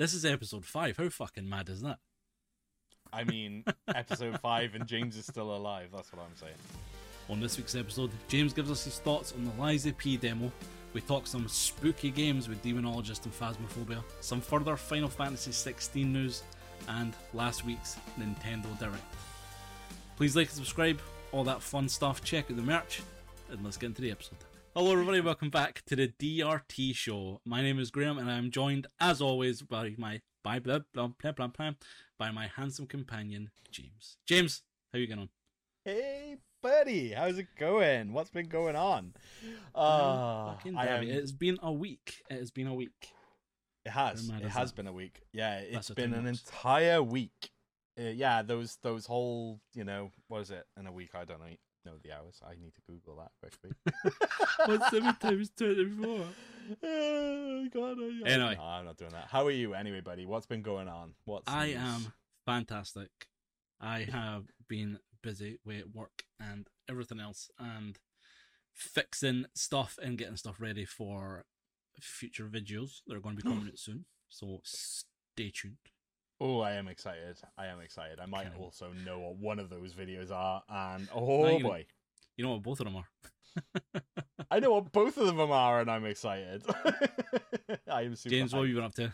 This is episode five. How fucking mad is that? I mean, episode five, and James is still alive. That's what I'm saying. On this week's episode, James gives us his thoughts on the of P demo. We talk some spooky games with Demonologist and Phasmophobia, some further Final Fantasy 16 news, and last week's Nintendo Direct. Please like and subscribe, all that fun stuff. Check out the merch, and let's get into the episode. Hello, everybody. Welcome back to the DRT show. My name is Graham, and I am joined, as always, by my by blah blah blah blah blah by my handsome companion James. James, how are you getting on? Hey, buddy, how's it going? What's been going on? Uh, am, it. It's been a week. It has been a week. it has. It has that? been a week. Yeah, That's it's a been an entire week. Uh, yeah, those those whole, you know, what is it? In a week, I don't know, know the hours. I need to Google that quickly. What's seven times twenty-four? oh uh, God! I, Anyway. no, I'm not doing that. How are you, anyway, buddy? What's been going on? What's I news? am fantastic. I have been busy with work and everything else, and fixing stuff and getting stuff ready for future videos that are going to be coming out soon. So stay tuned. Oh, I am excited. I am excited. I might also know what one of those videos are, and oh you know- boy, You know what both of them are. I know what both of them are, and I'm excited. I am super. James, what have hyped. you been up to?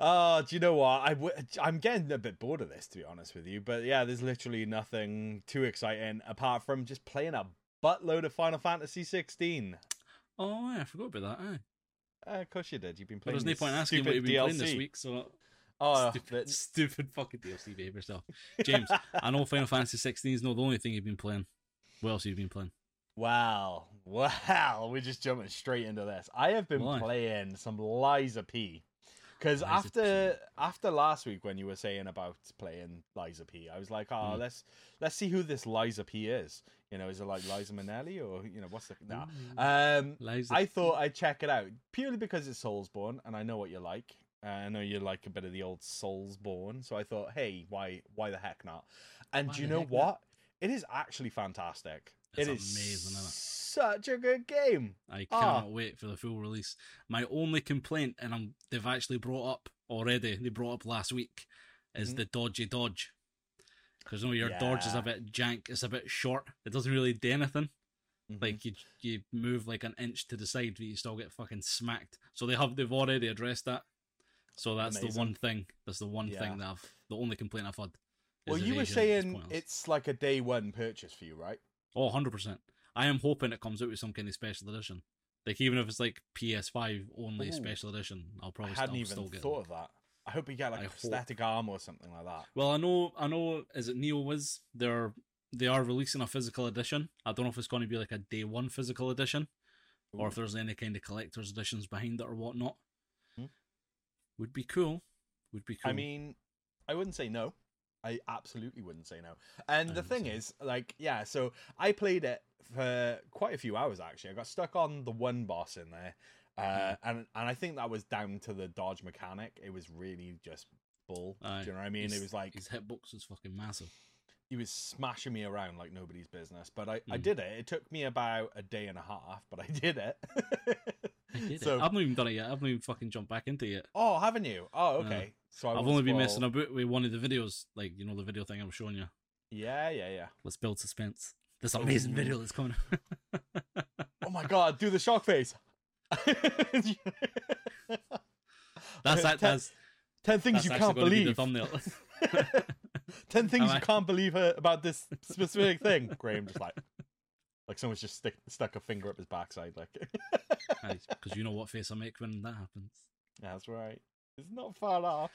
Uh, do you know what? I w- I'm getting a bit bored of this, to be honest with you. But yeah, there's literally nothing too exciting apart from just playing a buttload of Final Fantasy 16. Oh, yeah, I forgot about that. Aye. Uh, of course you did. You've been But playing. there's no point asking what you've been DLC. playing this week. So Oh, stupid, stupid fucking DLC, behave yourself. James, I know Final Fantasy 16 is not the only thing you've been playing. What else have you been playing? Wow, wow, we're just jumping straight into this. I have been Why? playing some Liza P. Because after after last week when you were saying about playing Liza P, I was like, oh, Mm. let's let's see who this Liza P is. You know, is it like Liza Minnelli or you know what's the nah. Um, Liza I thought I'd check it out purely because it's Soulsborne and I know what you like. Uh, I know you like a bit of the old Soulsborne, so I thought, hey, why why the heck not? And Why do you know heck not? what? It is actually fantastic. It's It is amazing, isn't it? such a good game. I Ah. cannot wait for the full release. My only complaint, and I'm, they've actually brought up already, they brought up last week, is Mhm. the dodgy dodge. Because you know, your dodge is a bit jank, it's a bit short, it doesn't really do anything. Mhm. Like you, you move like an inch to the side, but you still get fucking smacked. So they have, they've already addressed that. So that's the one thing. That's the one Yeah. thing that I've, the only complaint I've had. well, you were saying it's like a day one purchase for you, right? Oh, 100%. I am hoping it comes out with some kind of special edition. Like, even if it's like PS5 only Ooh. special edition, I'll probably I hadn't still, even still get thought it. of that. I hope you get like I a hope- static arm or something like that. Well, I know, I know, is it Neowiz? They're, they are releasing a physical edition. I don't know if it's going to be like a day one physical edition or if there's any kind of collector's editions behind it or whatnot. Hmm. Would be cool. Would be cool. I mean, I wouldn't say no. I absolutely wouldn't say no. And I the thing say is, like, yeah, so I played it for quite a few hours actually. I got stuck on the one boss in there. Uh, Hmm. and and I think that was down to the dodge mechanic. It was really just bull. Aye. Do you know what I mean? It was like his hitbox was fucking massive. he was smashing me around like nobody's business. But I, I Mm. did it. It took me about a day and a half, but I did it. I did so, it. I've not even done it yet. I've not even fucking jumped back into it oh, haven't you? Oh, okay. So I I've won't only been spoil- messing about with one of the videos, like you know the video thing I was showing you. Yeah, yeah, yeah. Let's build suspense. This amazing video that's coming. Oh my god, do the shock face. that's ten, that. That's, ten things that's you can't going be the believe. thumbnail. ten things you I- can't believe uh, about this specific thing. Graham just like, like someone's just stick, stuck a finger up his backside. Like, Because you know what face I make when that happens. that's right. It's not far off.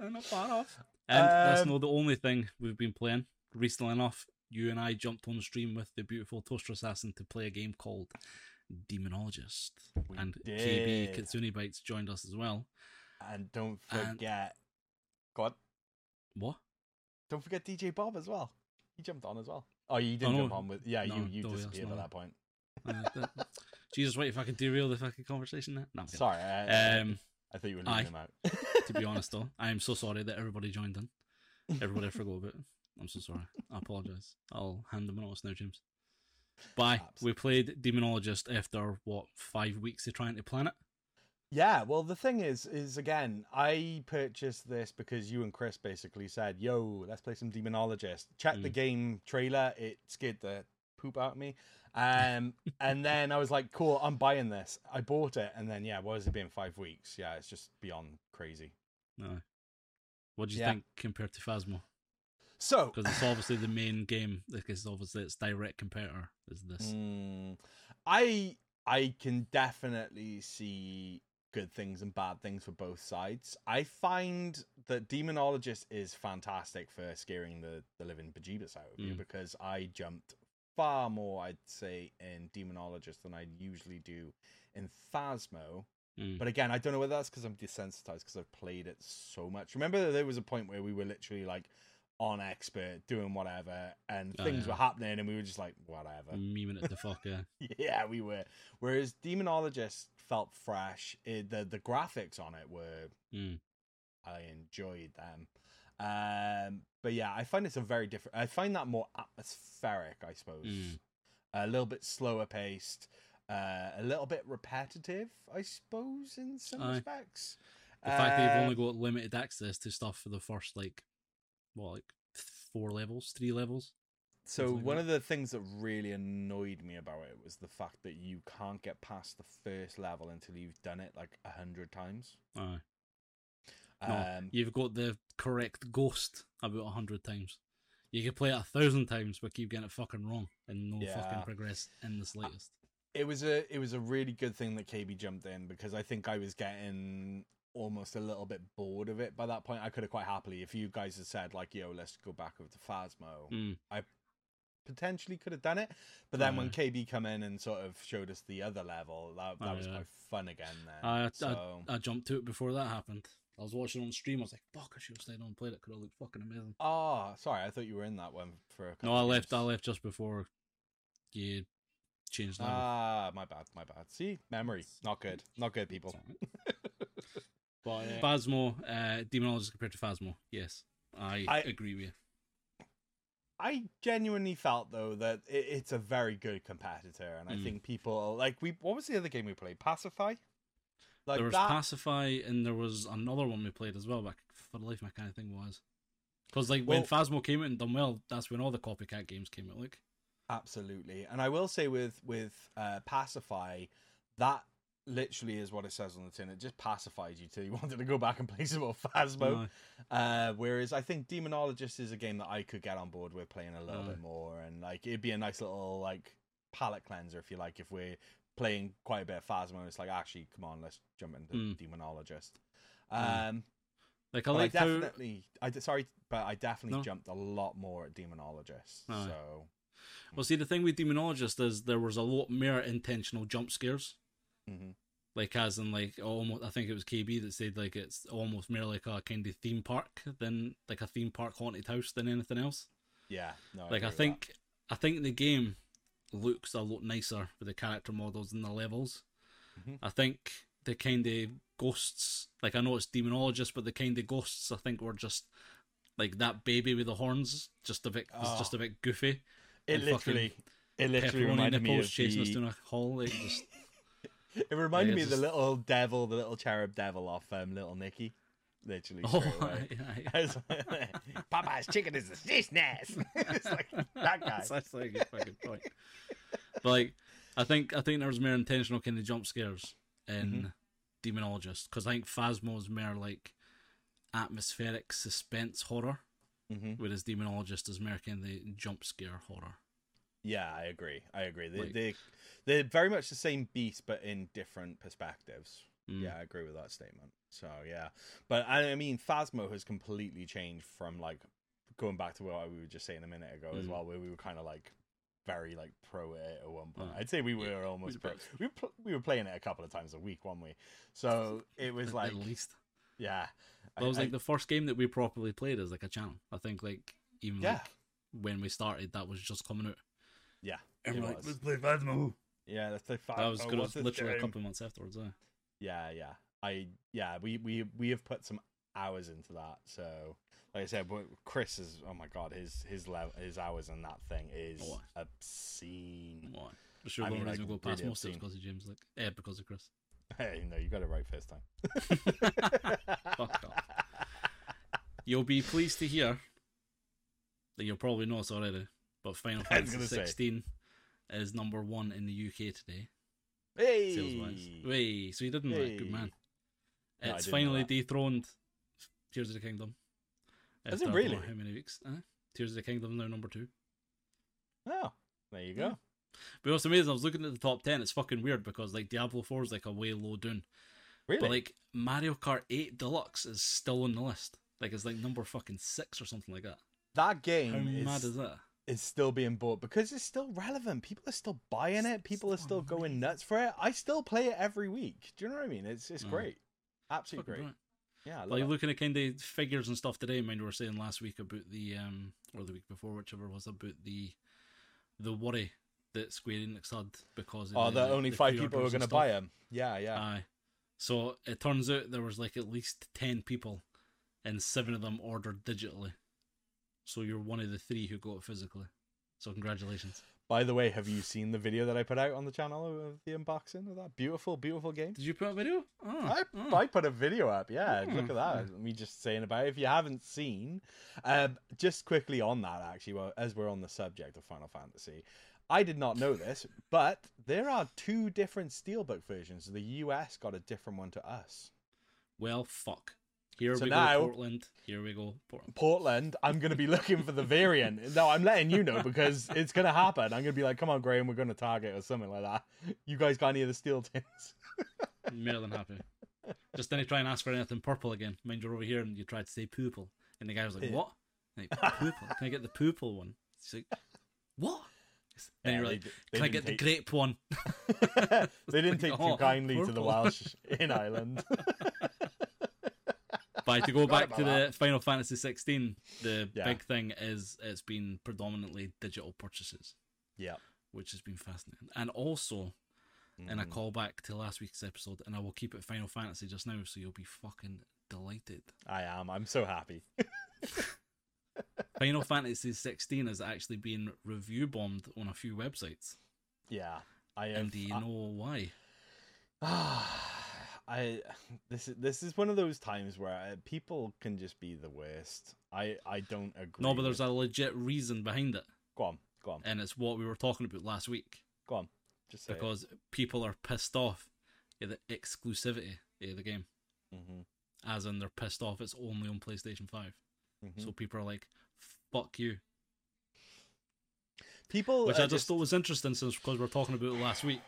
I'm not far off. And that's Um, not the only thing we've been playing. Recently enough, you and I jumped on stream with the beautiful Toaster Assassin to play a game called Demonologist. We and KB did. Kitsune Bites joined us as well. And don't And- forget, God, What? don't forget DJ Bob as well. He jumped on as well. Oh, you didn't jump on with. Yeah, No, you you disappeared at that point. Uh, Jesus, wait, if I can derail the fucking conversation there. No, I'm. Sorry, I, Um, I thought you were leaving him out. to be honest, though, I am so sorry that everybody joined in. Everybody forgot about. I'm so sorry. I apologize. I'll hand them a notice now, James. Bye. Perhaps. We played Demonologist after what five weeks of trying to plan it. Yeah, well, the thing is, is again, I purchased this because you and Chris basically said, "Yo, let's play some Demonologist." Check the Mm. game trailer; it scared the poop out of me. Um, and then I was like, "Cool, I'm buying this." I bought it, and then yeah, what has it been? Five weeks? Yeah, it's just beyond crazy. No. What do you Yeah. think compared to Phasmo? So, Because it's obviously the main game. Like it's obviously its direct competitor is this. Mm, I I can definitely see good things and bad things for both sides. I find that Demonologist is fantastic for scaring the, the living bejeebus out of you Mm. because I jumped far more, I'd say, in Demonologist than I usually do in Phasmo. Mm. But again, I don't know whether that's because I'm desensitized because I've played it so much. Remember, there was a point where we were literally like on expert doing whatever, and Oh, things yeah. were happening, and we were just like, whatever. Memeing it the fuck yeah. Yeah, we were. Whereas Demonologist felt fresh. It, the the graphics on it were. Mm. I enjoyed them. Um, but yeah, I find it's a very different. I find that more atmospheric. I suppose Mm. a little bit slower paced, uh, a little bit repetitive. I suppose in some Aye. respects. The fact that you've Um, only got limited access to stuff for the first like what like four levels, three levels. So like one that. of the things that really annoyed me about it was the fact that you can't get past the first level until you've done it like a hundred times. No, Um, you've got the correct ghost about a hundred times. You could play it a thousand times but keep getting it fucking wrong and no Yeah. fucking progress in the slightest. it was a it was a really good thing that KB jumped in because I think I was getting almost a little bit bored of it by that point. I could have quite happily, if you guys had said like, "Yo, let's go back over to Phasmo," Mm. Potentially could have done it. But then when KB come in and sort of showed us the other level, that that Aye, was quite fun again. Then, I, so I I jumped to it before that happened. I was watching on stream. I was like, "Fuck! I should have stayed on and played it. Could have looked fucking amazing." oh, sorry, I thought you were in that one for. A couple No, I left. I left just before you changed that. Ah, my bad, my bad. See, memory, not good, not good, people. but uh, Phasmo, uh, Demonologist compared to Phasmo, yes, I, I- agree with you. I genuinely felt though that it, it's a very good competitor, and I Mm. think people like we. What was the other game we played? Pacify. Like there was that. Pacify, and there was another one we played as well. But for the life, my kind of thing was because like when Well- Phasmo came out and done well, that's when all the copycat games came out. Like, Absolutely, and I will say with with uh, pacify, that literally is what it says on the tin. It just pacifies you till you wanted to go back and play some more Phasmo. Uh, whereas I think Demonologist is a game that I could get on board with playing a little Aye. bit more, and like it'd be a nice little like palate cleanser if you like. If we're playing quite a bit of Phasmo, it's like actually, come on, let's jump into Mm. Demonologist. Mm. Um, like I I like how definitely, I sorry, but I definitely No. jumped a lot more at Demonologist. So well, see the thing with Demonologist is there was a lot more intentional jump scares. Mhm. like as in like almost I think it was KB that said like it's almost more like a kind of theme park than like a theme park haunted house than anything else. yeah, no, like I agree with think I think the game looks a lot nicer with the character models and the levels. Mhm. I think the kind of ghosts like I know it's demonologist, but the kind of ghosts I think were just like that baby with the horns, just a bit was just Oh. a bit goofy. it literally, it literally reminded me of chasing us down a hall. Like just It reminded me it's of the little devil, the little cherub devil off um, Little Nicky. Literally. oh, yeah, like, Popeye's chicken is a snitch nest. it's like that guy. That's actually a good fucking point. But like, I think I think there was more intentional kind of jump scares in Mm-hmm. Demonologist because I think Phasmo is more like atmospheric suspense horror, hmm whereas Demonologist is more kind of the jump scare horror. Yeah, I agree. I agree. They, Like- they, they're very much the same beast, but in different perspectives. Mm. Yeah, I agree with that statement. So yeah, but I, I mean, Phasmo has completely changed from like going back to what we were just saying a minute ago as Mm. well, where we were kind of like very like pro it at one point. Oh. I'd say we were Yeah, almost we pro. were We were, pl- we were playing it a couple of times a week, weren't we? So it was like, at least yeah, that was I- like the first game that we properly played as like a channel. I think like even Yeah. like when we started, that was just coming out. Yeah, And we're like, was. let's play Phasmo. yeah. That's the That was Phasmo, good. what's this Literally a couple of months afterwards. Eh? Yeah, yeah. I yeah, we we we have put some hours into that. So, like I said, but Chris is oh my god, his his level his hours in that thing is Oh. obscene. What? Sure, I the mean, only reason like, go past really most of it is obscene. because of James, like, eh, because of Chris. Hey, no, you got it right first time. Fuck off. You'll be pleased to hear that you'll probably know this already, but Final Fantasy gonna say. 16 is number one in the UK today, Hey, sales wise. Wait, so you didn't know that? Good man. No, It's finally dethroned Tears of the Kingdom. Is it After I don't really? How many weeks? Uh, Tears of the Kingdom now number two. Oh, there you go. But what's amazing, I was looking at the top 10, it's fucking weird because like Diablo 4 is like a way low down. Really? But like Mario Kart 8 Deluxe is still on the list. Like it's like number fucking six or something like that. that game How is, mad is that? Is still being bought because it's still relevant. People are still buying it. People are still going nuts for it. I still play it every week. Do you know what I mean? It's it's Mm. great. Absolutely great. brilliant. Yeah, Like it. looking at kind of figures and stuff today. Mind we were saying last week about the um or the week before, whichever was about the the worry that Square Enix had because of Oh, the, that only the five people were going to buy them. Yeah, yeah. Aye. So it turns out there was like at least ten people, and seven of them ordered digitally. So you're one of the three who got it physically. So congratulations. By the way, have you seen the video that I put out on the channel of the unboxing of that beautiful, beautiful game? Did you put a video? Oh, I, oh. I put a video up. Yeah, Hmm. look at that. Me just saying about it. If you haven't seen, um, just quickly on that, actually, well, as we're on the subject of Final Fantasy, I did not know this, but there are two different steelbook versions. The US got a different one to us. Well, fuck. Here So we now- go, Portland. Here we go, Portland. Portland, I'm going to be looking for the variant. No, I'm letting you know because it's going to happen. I'm going to be like, come on, Graham, we're going to Target or something like that. You guys got any of the steel tins? More than happy. Just then he try and ask for anything purple again. Mind you're over here and you tried to say poople. And the guy was like, Yeah. What? Like, poople. Can I get the poople one? He's like, What? And Yeah, you're like, d- they Can I get the grape one? they didn't take Oh, too kindly to the. Welsh in Ireland. But to go back to about the Final Fantasy 16, the Yeah. big thing is it's been predominantly digital purchases, yeah. which has been fascinating. And also, in a Mm. callback to last week's episode, and I will keep it Final Fantasy just now, so you'll be fucking delighted. I am. I'm so happy. Final Fantasy 16 has actually been review bombed on a few websites. Yeah. I have. And do you I- know why? I this is this is one of those times where uh, people can just be the worst. I I don't agree. No, but there's a legit reason behind it, go on, go on, and it's what we were talking about last week. go on. Just say Because people are pissed off at the exclusivity of the game, hmm as in they're pissed off it's only on PlayStation 5. hmm So people are like, fuck you. people, Which I just thought was interesting since because we're talking about it last week.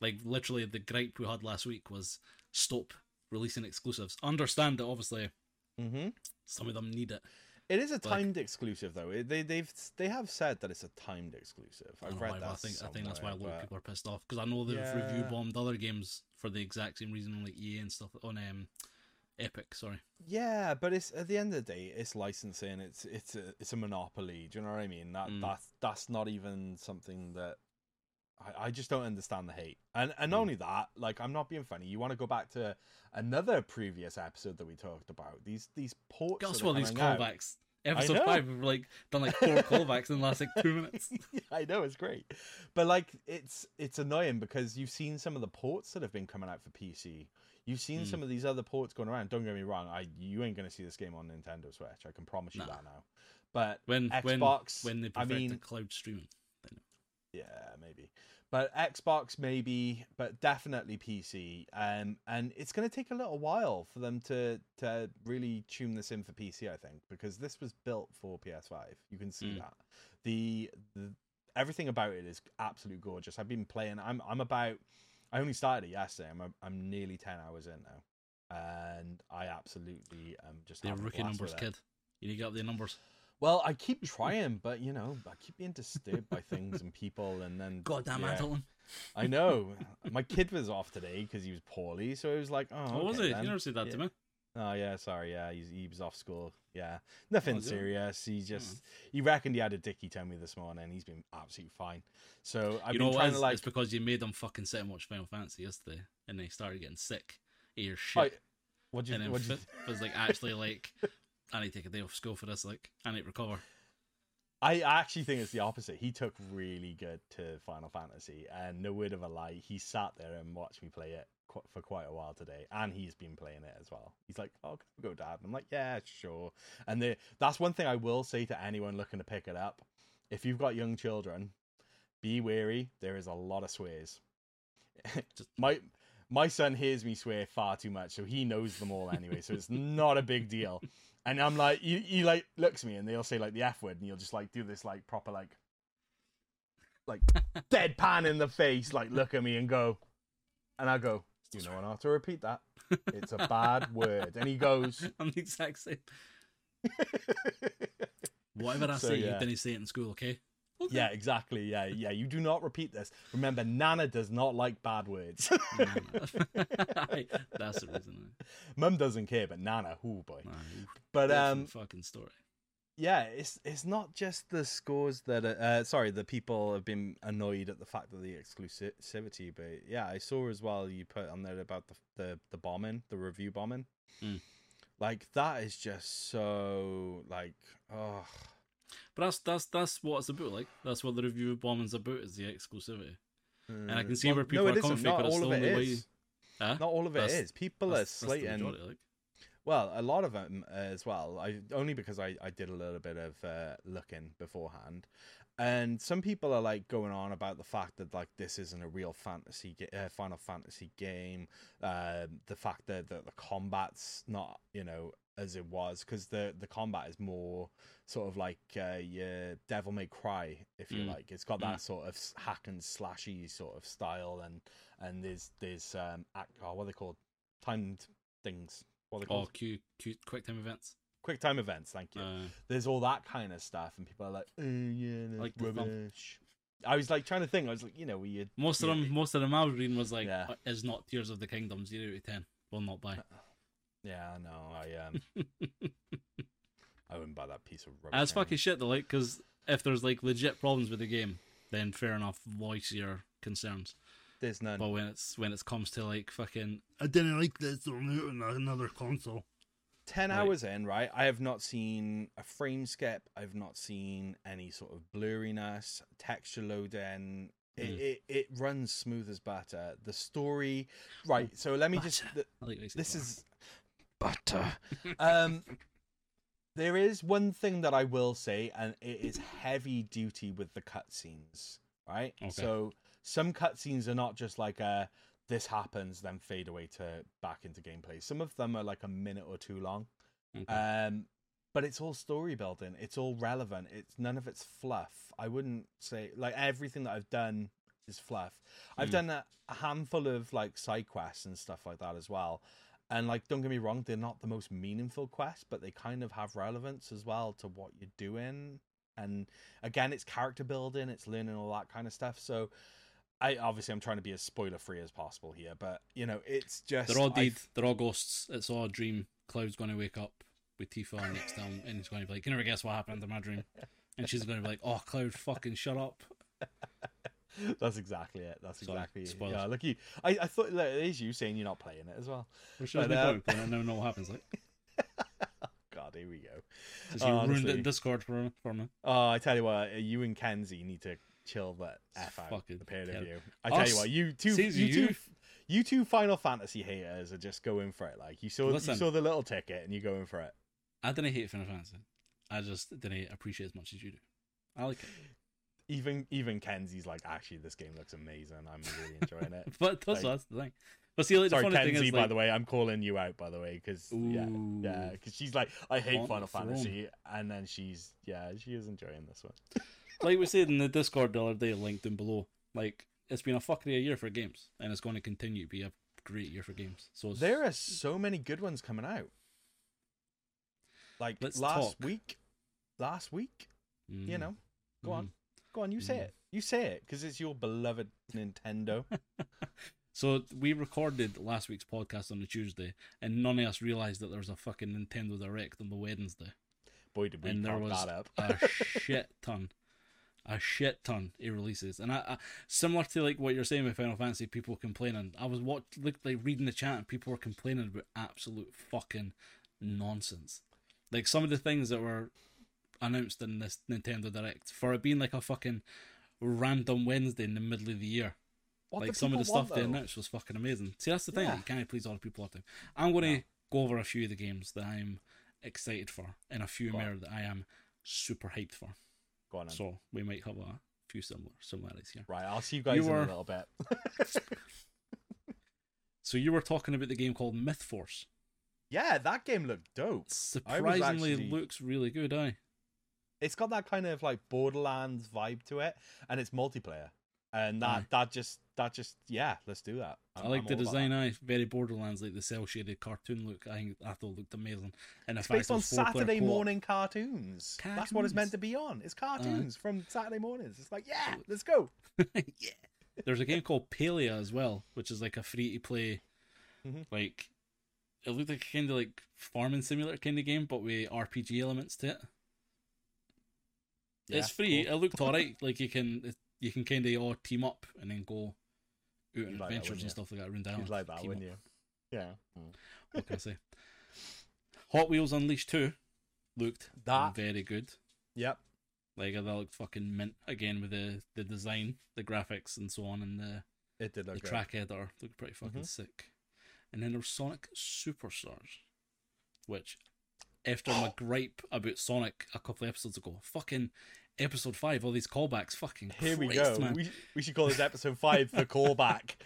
Like, literally, the gripe we had last week was stop releasing exclusives. Understand that obviously hmm some of them need it. It is a timed exclusive though. They they've they have said that it's a timed exclusive. I I've know read why, that. I think I think that's why a lot somewhere, of people are pissed off because I know they've review bombed other games for the exact same reason, like EA and stuff on um, Epic. Sorry, Yeah, but it's at the end of the day, it's licensing. It's it's a it's a monopoly. Do you know what I mean? That Mm. that's that's not even something that I, I just don't understand the hate. And and Mm. only that, like I'm not being funny. You want to go back to another previous episode that we talked about these these ports. are what? These coming out. callbacks. Episode five, we've like done like four callbacks in the last like two minutes. I know it's great, but like it's it's annoying because you've seen some of the ports that have been coming out for PC. You've seen Mm. some of these other ports going around. Don't get me wrong, I you ain't gonna see this game on Nintendo Switch. I can promise you Nah. that now. But When Xbox, when when they I mean- the cloud streaming. Yeah, maybe. But Xbox maybe, but definitely PC. Um, and it's going to take a little while for them to to really tune this in for PC. I think because this was built for PS5. You can see Mm. that the the everything about it is absolutely gorgeous. I've been playing. I'm I'm about. I only started it yesterday. I'm I'm nearly ten hours in now, and I absolutely am just a rookie numbers, kid. You need to get up the numbers. Well, I keep trying, but you know, I keep being disturbed by things and people, and then Goddamn yeah. Anton. I know. My kid was off today because he was poorly, so it was like, oh, What was okay it? then. You never said that yeah. to me. Oh yeah, sorry, yeah, he's, he was off school. Yeah, oh, nothing Oh, serious. He hmm. just he reckoned he had a dicky tummy this morning. He's been absolutely fine. So I've you been trying to like. it's because you made them fucking sit and watch Final Fantasy yesterday, and they started getting sick of your Oh, shit. what did you and then what you? Was like actually like, I need to take a day off school for this. Like, I need to recover. I actually think it's the opposite. He took really good to Final Fantasy, and no word of a lie, he sat there and watched me play it qu- for quite a while today, and he's been playing it as well. He's like, "Oh, can we go, Dad?" I'm like, "Yeah, sure." And the, that's one thing I will say to anyone looking to pick it up: if you've got young children, be wary. There is a lot of swears. Just- my my son hears me swear far too much, so he knows them all anyway. So it's not a big deal. And I'm like, you, he like looks at me, and they'll say like the f word, and you'll just like do this like proper like like deadpan in the face, like look at me and go, and I go, you know, I'm not to repeat that. It's a bad word, and he goes, I'm the exact same. Whatever I So, say, yeah. you didn't say it in school, okay? Okay. yeah, exactly, yeah, yeah. You do not repeat this. Remember, Nana does not like bad words. That's the reason. Mum doesn't care, but Nana, oh boy. But um, fucking story. yeah, it's it's not just the scores that are, uh, sorry, the people have been annoyed at the fact of the exclusivity, but yeah, I saw as well you put on there about the the, the bombing, the review bombing. Mm. Like that is just so like oh But that's that's that's what it's about. Like that's what the review of bombing's about is the exclusivity. And I can see Well, where people no, are it coming isn't. from, Not but it's all the of it only way. Huh? Not all of it is. People are That's, that's the slating. like. Well, a lot of them as well. I only because I I did a little bit of uh, looking beforehand, and some people are like going on about the fact that like this isn't a real fantasy ga- uh, Final Fantasy game. Uh, the fact that, that the combat's not you know as it was because the the combat is more sort of like uh, your Devil May Cry, if you Mm. like. It's got that Mm. sort of hack and slashy sort of style, and and there's there's um act, oh, what are they called timed things. What are they called? Oh, Q, Q, quick time events. Quick time events thank you Uh, there's all that kind of stuff and people are like oh yeah no, Like rubbish i was like trying to think i was like you know we had most of them, most of them I was reading was like, Yeah. uh, "Is not Tears of the Kingdom zero to ten? Will not buy." yeah no i um i wouldn't buy that piece of rubbish That's fucking shit though. Like, because if there's like legit problems with the game, then fair enough, voice your concerns. there's none But when it's when it comes to like fucking, I didn't like this on another console. 10 Right. hours in right i have not seen a frame skip i've not seen any sort of blurriness texture loading it, Mm. it, it runs smooth as butter the story right so let me just the, like this is butter. um, there is one thing that I will say, and it is heavy duty with the cutscenes. Right. Okay. So some cutscenes are not just like a this happens then fade away to back into gameplay. Some of them are like a minute or two long. Okay. Um, but it's all story building. It's all relevant. It's none of it's fluff. I wouldn't say like everything that I've done is fluff. I've Hmm. done a, a handful of like side quests and stuff like that as well. And like, don't get me wrong, they're not the most meaningful quests, but they kind of have relevance as well to what you're doing. And again, it's character building, it's learning all that kind of stuff. So, I obviously I'm trying to be as spoiler free as possible here, but you know, it's just They're all I dead. They're all ghosts. It's all a dream. Cloud's going to wake up with Tifa next time, and he's going to be like, "You never guess what happened in my dream." And she's going to be like, "Oh, Cloud, fucking shut up." That's exactly it. That's Sorry, exactly it. spoilers. Yeah, look you. I, I thought like, it is you saying you're not playing it as well. Which is no point playing it. Now know what happens. Like, God, here we go. because you ruined it in Discord for for me. Oh, I tell you what, you and Kenzie need to chill but f out. fucking The pair of you. I tell Us- you what, you two, you, you- two, you two Final Fantasy haters are just going for it. Like you saw, Listen. you saw the little ticket and you're going for it. I didn't hate Final Fantasy. I just didn't appreciate it as much as you do. I like it, Even even Kenzie's like, actually, this game looks amazing. I'm really enjoying it. but that's Like- that's the thing. But see, like, Sorry, Kenzie. thing is, by like, the way, I'm calling you out. By the way, because yeah, yeah, because she's like, I hate Final. Fantasy, and then she's yeah, she is enjoying this one. Like we said in the Discord the other day, linked down below. Like it's been a fuckery a year for games, and it's going to continue to be a great year for games. So it's, There are so many good ones coming out. Like Let's last talk. week, last week, you Mm, know, go on, mm. go on, you say Mm. it, you say it, because it's your beloved Nintendo. So we recorded last week's podcast on a Tuesday, and none of us realized that there was a fucking Nintendo Direct on the Wednesday. Boy, did we And there was that up. a shit ton, a shit ton of releases, and I, I similar to like what you're saying with Final Fantasy, people complaining. I was what like reading the chat, and people were complaining about absolute fucking nonsense. Like some of the things that were announced in this Nintendo Direct for it being like a fucking random Wednesday in the middle of the year. What like some of the stuff they announced was fucking amazing. See, that's the thing. Yeah. You can't please all the people all the time. I'm going to No. go over a few of the games that I'm excited for, and a few more that I am super hyped for. Go on. Then. So we might have a few similar similarities here. Right, I'll see you guys You in were- a little bit. So you were talking about the game called Myth Force. yeah, that game looked dope. Surprisingly, actually- looks really good. Aye. It's got that kind of like Borderlands vibe to it, and it's multiplayer. And that that just that just yeah, let's do that. I I'm- like I'm the design. that. Aye, very Borderlands, like the cell shaded cartoon look. I think I it looked amazing. And It's based on Saturday morning cartoons. That's what it's meant to be on. It's cartoons from Saturday mornings. It's like, yeah, let's go. yeah. There's a game called Palia as well, which is like a free to play, Mhm. like it looked like a kind of like farming simulator kind of game, but with RPG elements to it. Yeah, it's free. cool. It looked alright. like you can you can kind of all team up and then go out You'd on like adventures wouldn't and stuff like that around the You'd island. like that, wouldn't up. you? Yeah. What can I say? Hot Wheels Unleashed 2 looked That- very good. Yep. Like that looked fucking mint again with the the design, the graphics, and so on, and the It did look the track editor looked pretty fucking Mhm. sick. And then there was Sonic Superstars, which after my gripe about Sonic a couple of episodes ago, fucking episode five, all these callbacks, fucking Here we go. man. We, we should call this episode five the callback.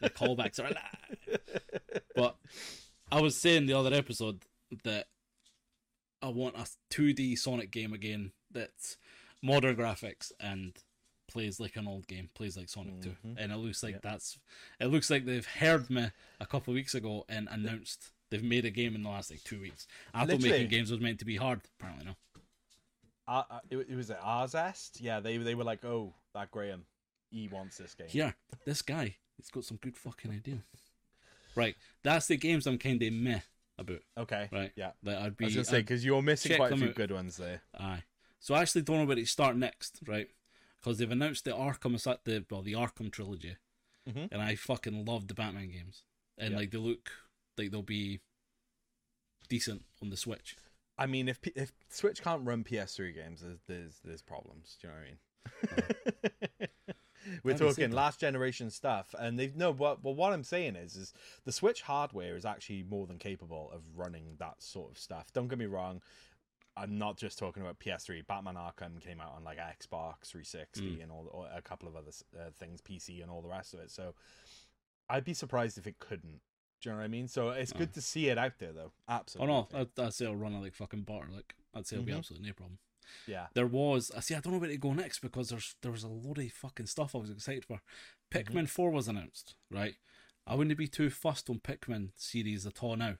the callbacks are alive. But I was saying the other episode that I want a 2D Sonic game again that's modern graphics and plays like an old game, plays like Sonic 2. Mhm. And it looks like Yep. that's it looks like they've heard me a couple of weeks ago and announced they've made a game in the last like two weeks. Thought Literally. making games was meant to be hard, apparently no. Uh, uh, it, it was at Arzest. Yeah, they they were like, oh, that Graham, he wants this game. Yeah, this guy, he's got some good fucking idea. Right, that's the games I'm kind of meh about. Okay. Right, Yeah. that I'd be. I was gonna say because you're missing quite a few out. good ones there. Aye. So I actually don't know where to start next, right? Because they've announced the Arkham the well the Arkham trilogy, Mhm. and I fucking love the Batman games, and Yeah. like they look like they'll be decent on the Switch. I mean, if P- if Switch can't run PS3 games, there's there's, there's problems. Do you know what I mean? We're talking last generation stuff, and they've no. But but what I'm saying is, is the Switch hardware is actually more than capable of running that sort of stuff. Don't get me wrong. I'm not just talking about PS3. Batman Arkham came out on like Xbox 360 Mm. and all, a couple of other uh, things, PC and all the rest of it. So I'd be surprised if it couldn't. Do you know what I mean? So it's good to see it out there, though. Absolutely. Oh no, I'd, I'd say I'll run it like fucking butter. Like I'd say it'll be Mhm. absolutely no problem. yeah. There was, I see, I don't know where to go next because there's there was a load of fucking stuff I was excited for. Mm-hmm. Pikmin Four was announced, right? I wouldn't be too fussed on Pikmin series at all now,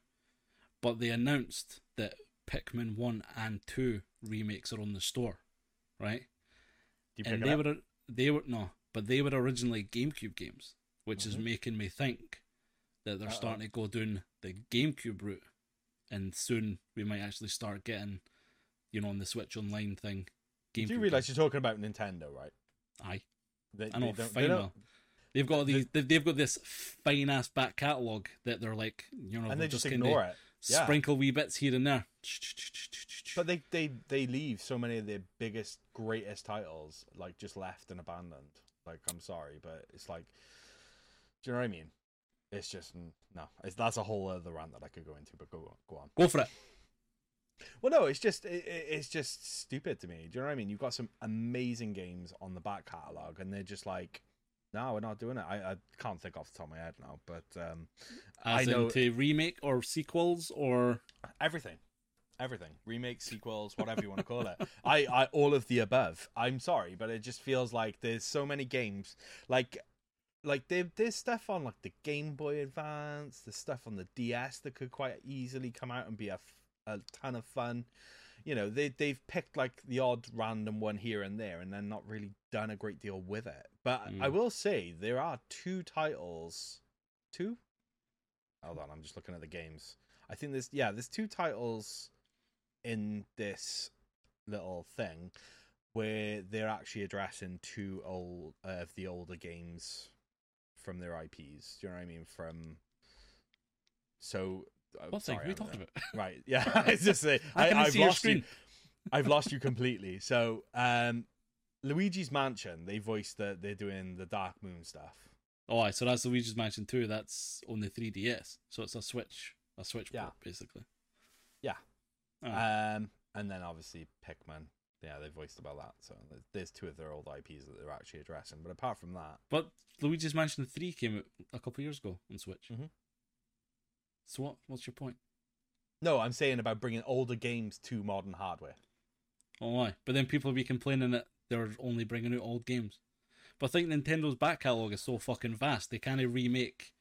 but they announced that Pikmin One and Two remakes are on the store, right? Do you pick and it they up? were they were no, but they were originally GameCube games, which is Mhm. making me think that they're Uh-oh. starting to go down the GameCube route, and soon we might actually start getting, you know, on the Switch Online thing. You do GameCube realize games. you're talking about Nintendo, right? Aye, They, I know, they don't, fine they. They've got these. They've, they've got this fine ass back catalog that they're like, you know, and they'll just ignore it. Yeah. Sprinkle wee bits here and there. But they, they they leave so many of their biggest, greatest titles like just left and abandoned. Like I'm sorry, but it's like, do you know what I mean? It's just no. It's, that's a whole other rant that I could go into, but go on, go on. Go for it. Well, no, it's just it, it- it's just stupid to me. Do you know what I mean? You've got some amazing games on the back catalog, and they're just like, no, we're not doing it. I, I can't think off the top of my head now, but um, I As know in to remake or sequels or everything everything remakes sequels whatever you want to call it I, I all of the above i'm sorry but it just feels like there's so many games like like there, there's stuff on like the game boy advance the stuff on the ds that could quite easily come out and be a, f- a ton of fun. You know they, they've picked like the odd random one here and there and then not really done a great deal with it. But Mm. i will say there are two titles. Two? Hold on i'm just looking at the games. I think there's yeah there's two titles in this little thing where they're actually addressing two old uh, of the older games from their IPs. Do you know what I mean? From so uh, what thing? sorry, What are I'm- talking about? Right, yeah. it's just say I I, I've lost you. I've lost you completely. So um, Luigi's Mansion, they voiced that they're doing the Dark Moon stuff. Oh, aye, so that's Luigi's Mansion 2. That's on the 3DS. So it's a Switch, a Switch Yeah. port, basically. Yeah. Alright. Um, and then obviously Pikmin. Yeah, they voiced about that. So there's- two of their old IPs that they're actually addressing. But apart from that, but Luigi's Mansion 3 came out a couple of years ago on Switch. Mhm. So what? What's your point? no, I'm saying about bringing older games to modern hardware. Oh, aye. But then people will be complaining that they're only bringing out old games. But I think Nintendo's back catalogue is so fucking vast. They can't remake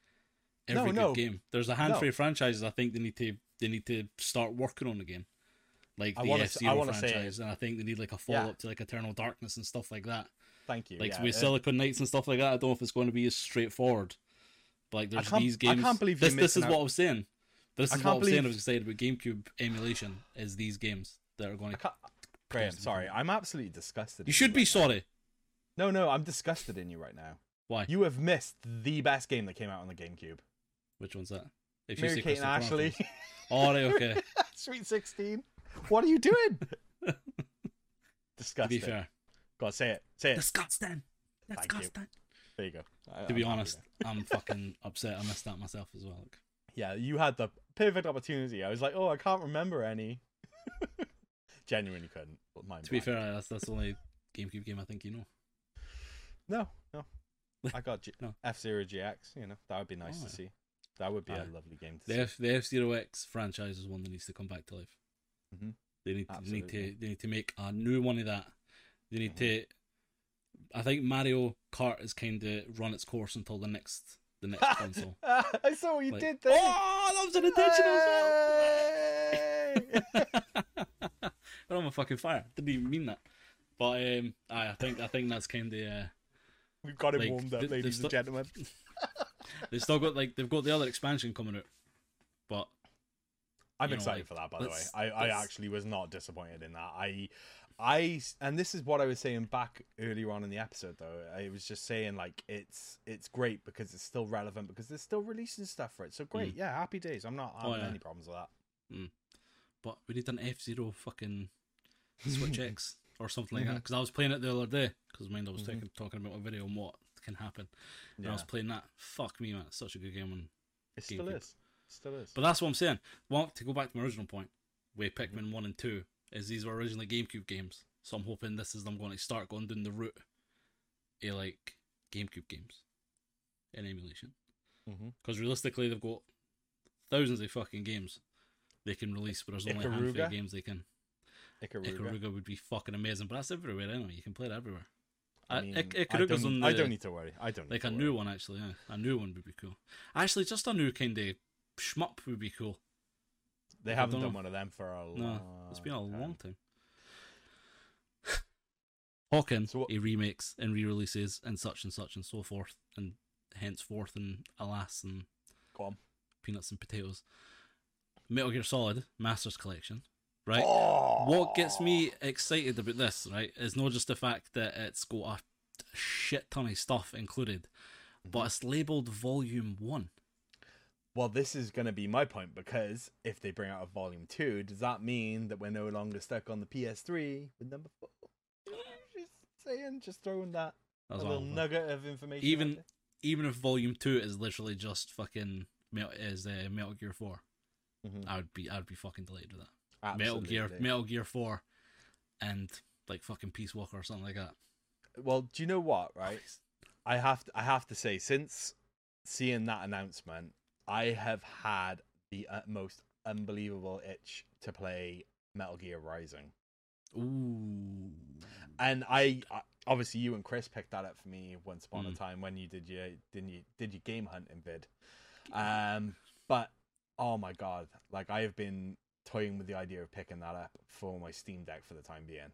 every No, no. game. There's a handful No. of franchises I think they need to they need to start working on again. Like I the F I Zero wanna say- franchise, and I think they need like a follow Yeah. up to like Eternal Darkness and stuff like that. Thank you. Like yeah, with uh, Silicon Knights and stuff like that. I don't know if it's going to be as straightforward. But like there's these I can't believe this. This is missing what. I was saying. This is can't what I was saying. I was excited about GameCube emulation. Is these games that are going to? Graham, sorry, I'm absolutely disgusted. You should be right now. sorry. No, no, I'm disgusted in you right now. Why? You have missed the best game that came out on the GameCube. Which one's that? If Mary Kate and Ashley. Oh, right, okay. Sweet 16. What are you doing? Disgusting. To be fair, God, say it. Say it. disgusting. Thank you. Disgusting. There you go. I- To be I'm happy honest. I'm fucking upset. I missed that myself as well. Like, Yeah, you had the perfect opportunity. I was like, oh, I can't remember any. Genuinely couldn't. Mind to be blank. fair, that's that's the only GameCube game I think you know. No, no. I got G- No. F Zero GX. You know that would be nice Oh, to yeah. see. That would be Aye. a uh, lovely game to The see. F the F Zero X franchise is one that needs to come back to life. Mhm. They need to, they need to they need to make a new one of that. They need to. I think Mario Kart is kind of run its course until the next the next console. I saw what you Like- did there. Oh, that was unintentional as Hey! well. but I'm a fucking fire. Didn't even mean that. But um, I think I think that's kind of uh, We've got it Like, warmed up, ladies there's and gentlemen. they've still got like they've got the other expansion coming out. But I'm you know, excited like, for that, by the way. I, I actually was not disappointed in that. I, I, and this is what I was saying back earlier on in the episode, though. I was just saying like it's it's great because it's still relevant because they're still releasing stuff for it. So great, yeah, happy days. I'm not Mm. Oh, having yeah. any problems with that. but we need an F Zero fucking Switch X or something like that Mhm. because I was playing it the other day because mind I was Mhm. taking, talking about a video and what can happen. And I was playing that. Fuck me, man! It's such a good game. And it still GameCube. is. Still is. But that's what I'm saying. Well, to go back to my original point, with Mm-hmm. Pikmin 1 and 2, is these were originally GameCube games. So I'm hoping this is them going to start going down the route of like GameCube games in emulation. Because realistically, they've got thousands of fucking games they can release, but there's only a handful Ikaruga? of games they can. Ikaruga. Ikaruga would be fucking amazing, but that's everywhere anyway. You can play it everywhere. I mean, I, Ikaruga's on the, I don't need to worry. I don't need like a worry. new one actually. Yeah, a new one would be cool. Actually, just a new kind of shmup would be cool. They haven't done know. one of them for a long No, it's been a time. long time. Hawking, So what- he remakes and re-releases and such and such and so forth and henceforth and alas and Go on. peanuts and potatoes. Metal Gear Solid Masters Collection, right? Oh! What gets me excited about this, right, is not just the fact that it's got a shit ton of stuff included, Mm-hmm. but it's labeled Volume One. Well, this is going to be my point because if they bring out a volume two, does that mean that we're no longer stuck on the PS3 with number four? Just saying, just throwing that a little nugget of information. Even- Even if Volume Two is literally just fucking Metal, is uh, Metal Gear Four, Mhm. I would be I'd be fucking delighted with that. Metal Gear, Metal Gear Four, and like fucking Peace Walker or something like that. Well, do you know what? Right, I have to, I have to say, since seeing that announcement, I have had the most unbelievable itch to play Metal Gear Rising. Ooh, and I, I obviously you and Chris picked that up for me once upon a Mm. time when you did your didn't you did your game hunting vid. Um, but oh my god, like I have been toying with the idea of picking that up for my Steam Deck for the time being.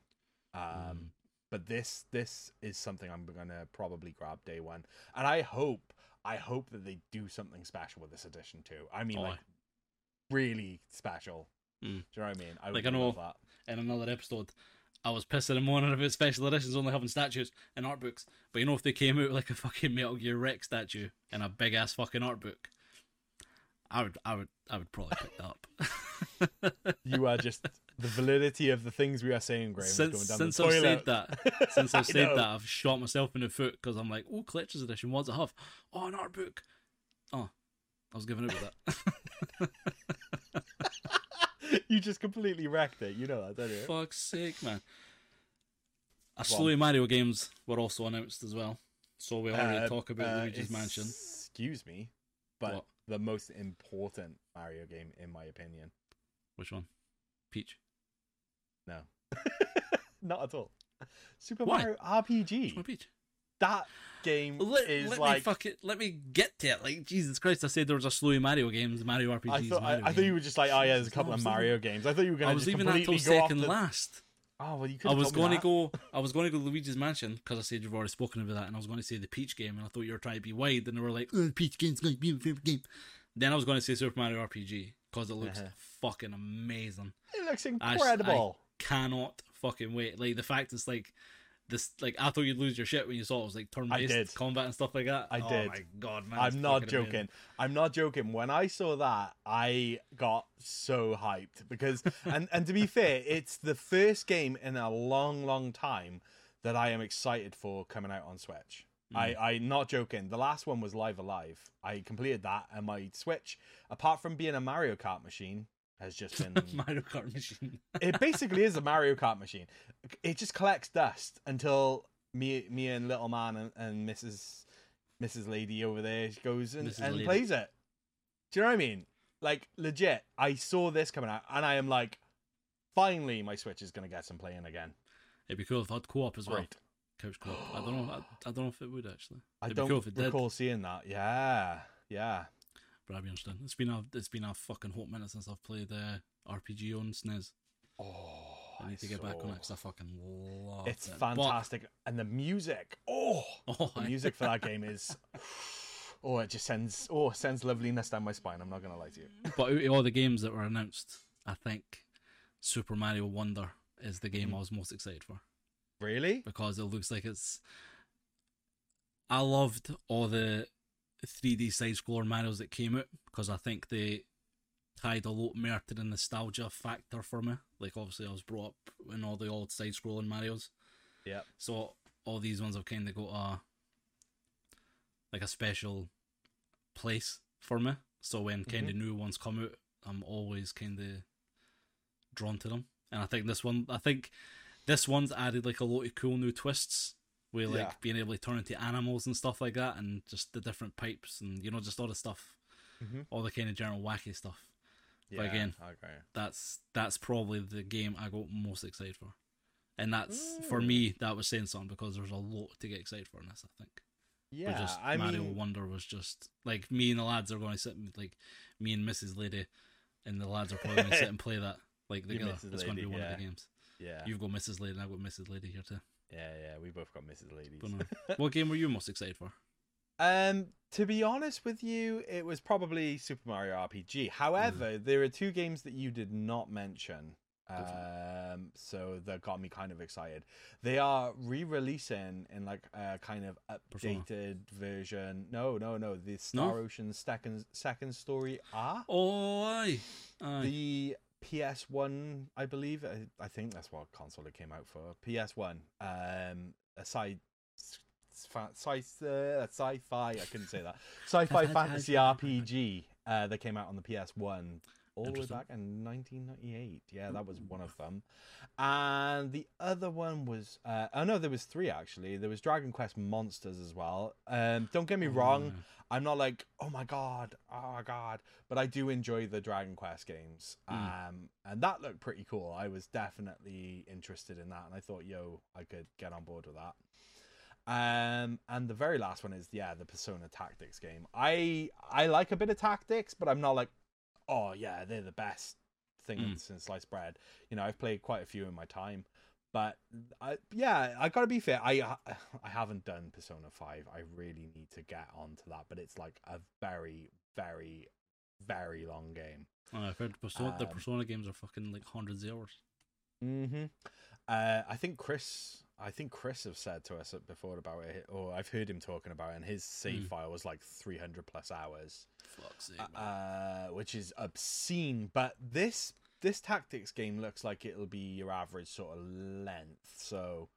Um, Mm. but this this is something I'm gonna probably grab day one, and I hope I hope that they do something special with this edition too. I mean, Oh, like really special. Mm. Do you know what I mean? I Like, would I know- love that. in another episode, I was pissing and moaning about special editions only having statues and art books. But you know, if they came out with like a fucking Metal Gear Rex statue and a big ass fucking art book, I would, I would, I would probably pick that up. You are just the validity of the things we are saying, Graham. is since going down since the I've said that, since I've said know. that, I've shot myself in the foot because I'm like, oh, collector's edition. What's it have? Oh, an art book. Oh, I was giving it with that. you just completely wrecked it. You know that, don't you? Fuck's sake, man. A slew of Mario games were also announced as well. So we already Uh, talk about uh, Luigi's Mansion. Excuse me, but What? the most important Mario game, in my opinion. Which one? Peach. No, not at all. Super Why? Mario RPG. Peach? That game Let, is let me like. fuck it. Let me get to it. Like Jesus Christ! I said there was a slew of Mario games, Mario RPGs. I thought, I, Mario I thought you were just like, oh yeah, there's a couple of I Mario games. I thought you were gonna I was just leaving that completely till go off second the... last. Oh well, you could. I was going to go. I was going to go Luigi's Mansion because I said you've already spoken about that, and I was going to say the Peach game, and I thought you were trying to be wide, and they were like, oh, Peach game's going to be my favorite game. Then I was going to say Super Mario RPG because it looks Uh-huh. fucking amazing. It looks I s- incredible. Cannot fucking wait. Like the fact it's like this. Like I thought you'd lose your shit when you saw it was like turn based combat and stuff like that. I did. oh did. my god, man! I'm not joking. amazing. I'm not joking. When I saw that, I got so hyped because, and and to be fair, it's the first game in a long, long time that I am excited for coming out on Switch. I Mm. I not joking. The last one was Live A Live. I completed that, and my Switch, apart from being a Mario Kart machine, has just been. Mario Kart machine. it basically is a Mario Kart machine. It just collects dust until me, me and little man and, and Mrs. Mrs. Lady over there goes and, Mrs. and Lady. plays it. Do you know what I mean? Like legit, I saw this coming out, and I am like, finally, my Switch is gonna get some playing again. It'd be cool if it had co-op as well. Great. Couch co-op. I don't know. I, I don't know if it would actually. I It'd be don't cool if it did. recall seeing that. Yeah, yeah. But I'd. It's been a it's been a fucking hot minute since I've played uh, RPG on SNES. Oh, I need to get back on it because I fucking love It's it. But- fantastic, and the music. Oh, oh, the music for that game is. Oh, it just sends oh sends loveliness down my spine. I'm not gonna lie to you. but out of all the games that were announced, I think Super Mario Wonder is the game Mhm. I was most excited for Really? because it looks like it's. I loved all the 3D side scroller Marios that came out because I think they tied a lot more to the nostalgia factor for me. Like obviously I was brought up in all the old side scrolling Marios. Yeah. So all these ones have kind of got a like a special place for me. So when kind of mm-hmm. new ones come out, I'm always kind of drawn to them. And I think this one, I think this one's added like a lot of cool new twists. With like Yeah. being able to turn into animals and stuff like that, and just the different pipes and you know just all the stuff, Mhm. all the kind of general wacky stuff. Yeah. again- okay. That's that's probably the game I got most excited for, and that's for Mm. me that was saying something because there's a lot to get excited for in this. I think. But Yeah, just I Mario mean, Wonder was just like me and the lads are going to sit and like me and Mrs. Lady, and the lads are probably going to sit and play that like together. It's going to be one yeah. of the games. yeah, You've got Mrs. Lady, and I've got Mrs. Lady here too. Yeah, yeah. We both got Mrs. Ladies. But no. what game were you most excited for? Um, to be honest with you, it was probably Super Mario RPG. However, there are two games that you did not mention. Um, so that got me kind of excited. They are re-releasing in like a kind of Persona. updated version. No, no, no. The Star Ocean second second story Ah. Oh, aye, aye. the PS1, I believe. I, I think that's what console it came out for. PS1. Um, a sci, sci, uh, sci-fi. I couldn't say that. Sci-fi fantasy RPG. Uh, that came out on the PS1 all the way back in 1998. Yeah, that was one of them. And the other one was. Uh, oh no, there was three actually. There was Dragon Quest Monsters as well. Um, don't get me wrong. Oh, I'm not like, oh my god, oh my god, but I do enjoy the Dragon Quest games. Mm. Um, and that looked pretty cool. I was definitely interested in that, and I thought, yo, I could get on board with that. Um, and the very last one is yeah, the Persona Tactics game. I I like a bit of tactics, but I'm not like, oh yeah, they're the best thing Mm. since sliced bread. You know, I've played quite a few in my time. But I, yeah, I gotta be fair. I I haven't done Persona Five. I really need to get onto that. But it's like a very, very, very long game. Oh, I've heard Persona, the Um, Persona games are fucking like hundreds of hours. Mm-hmm. Uh, I think Chris. I think Chris have said to us before about it, or I've heard him talking about it, and his save Mm. file was like 300 plus hours, sake, uh, which is obscene. But this this tactics game looks like it'll be your average sort of length, so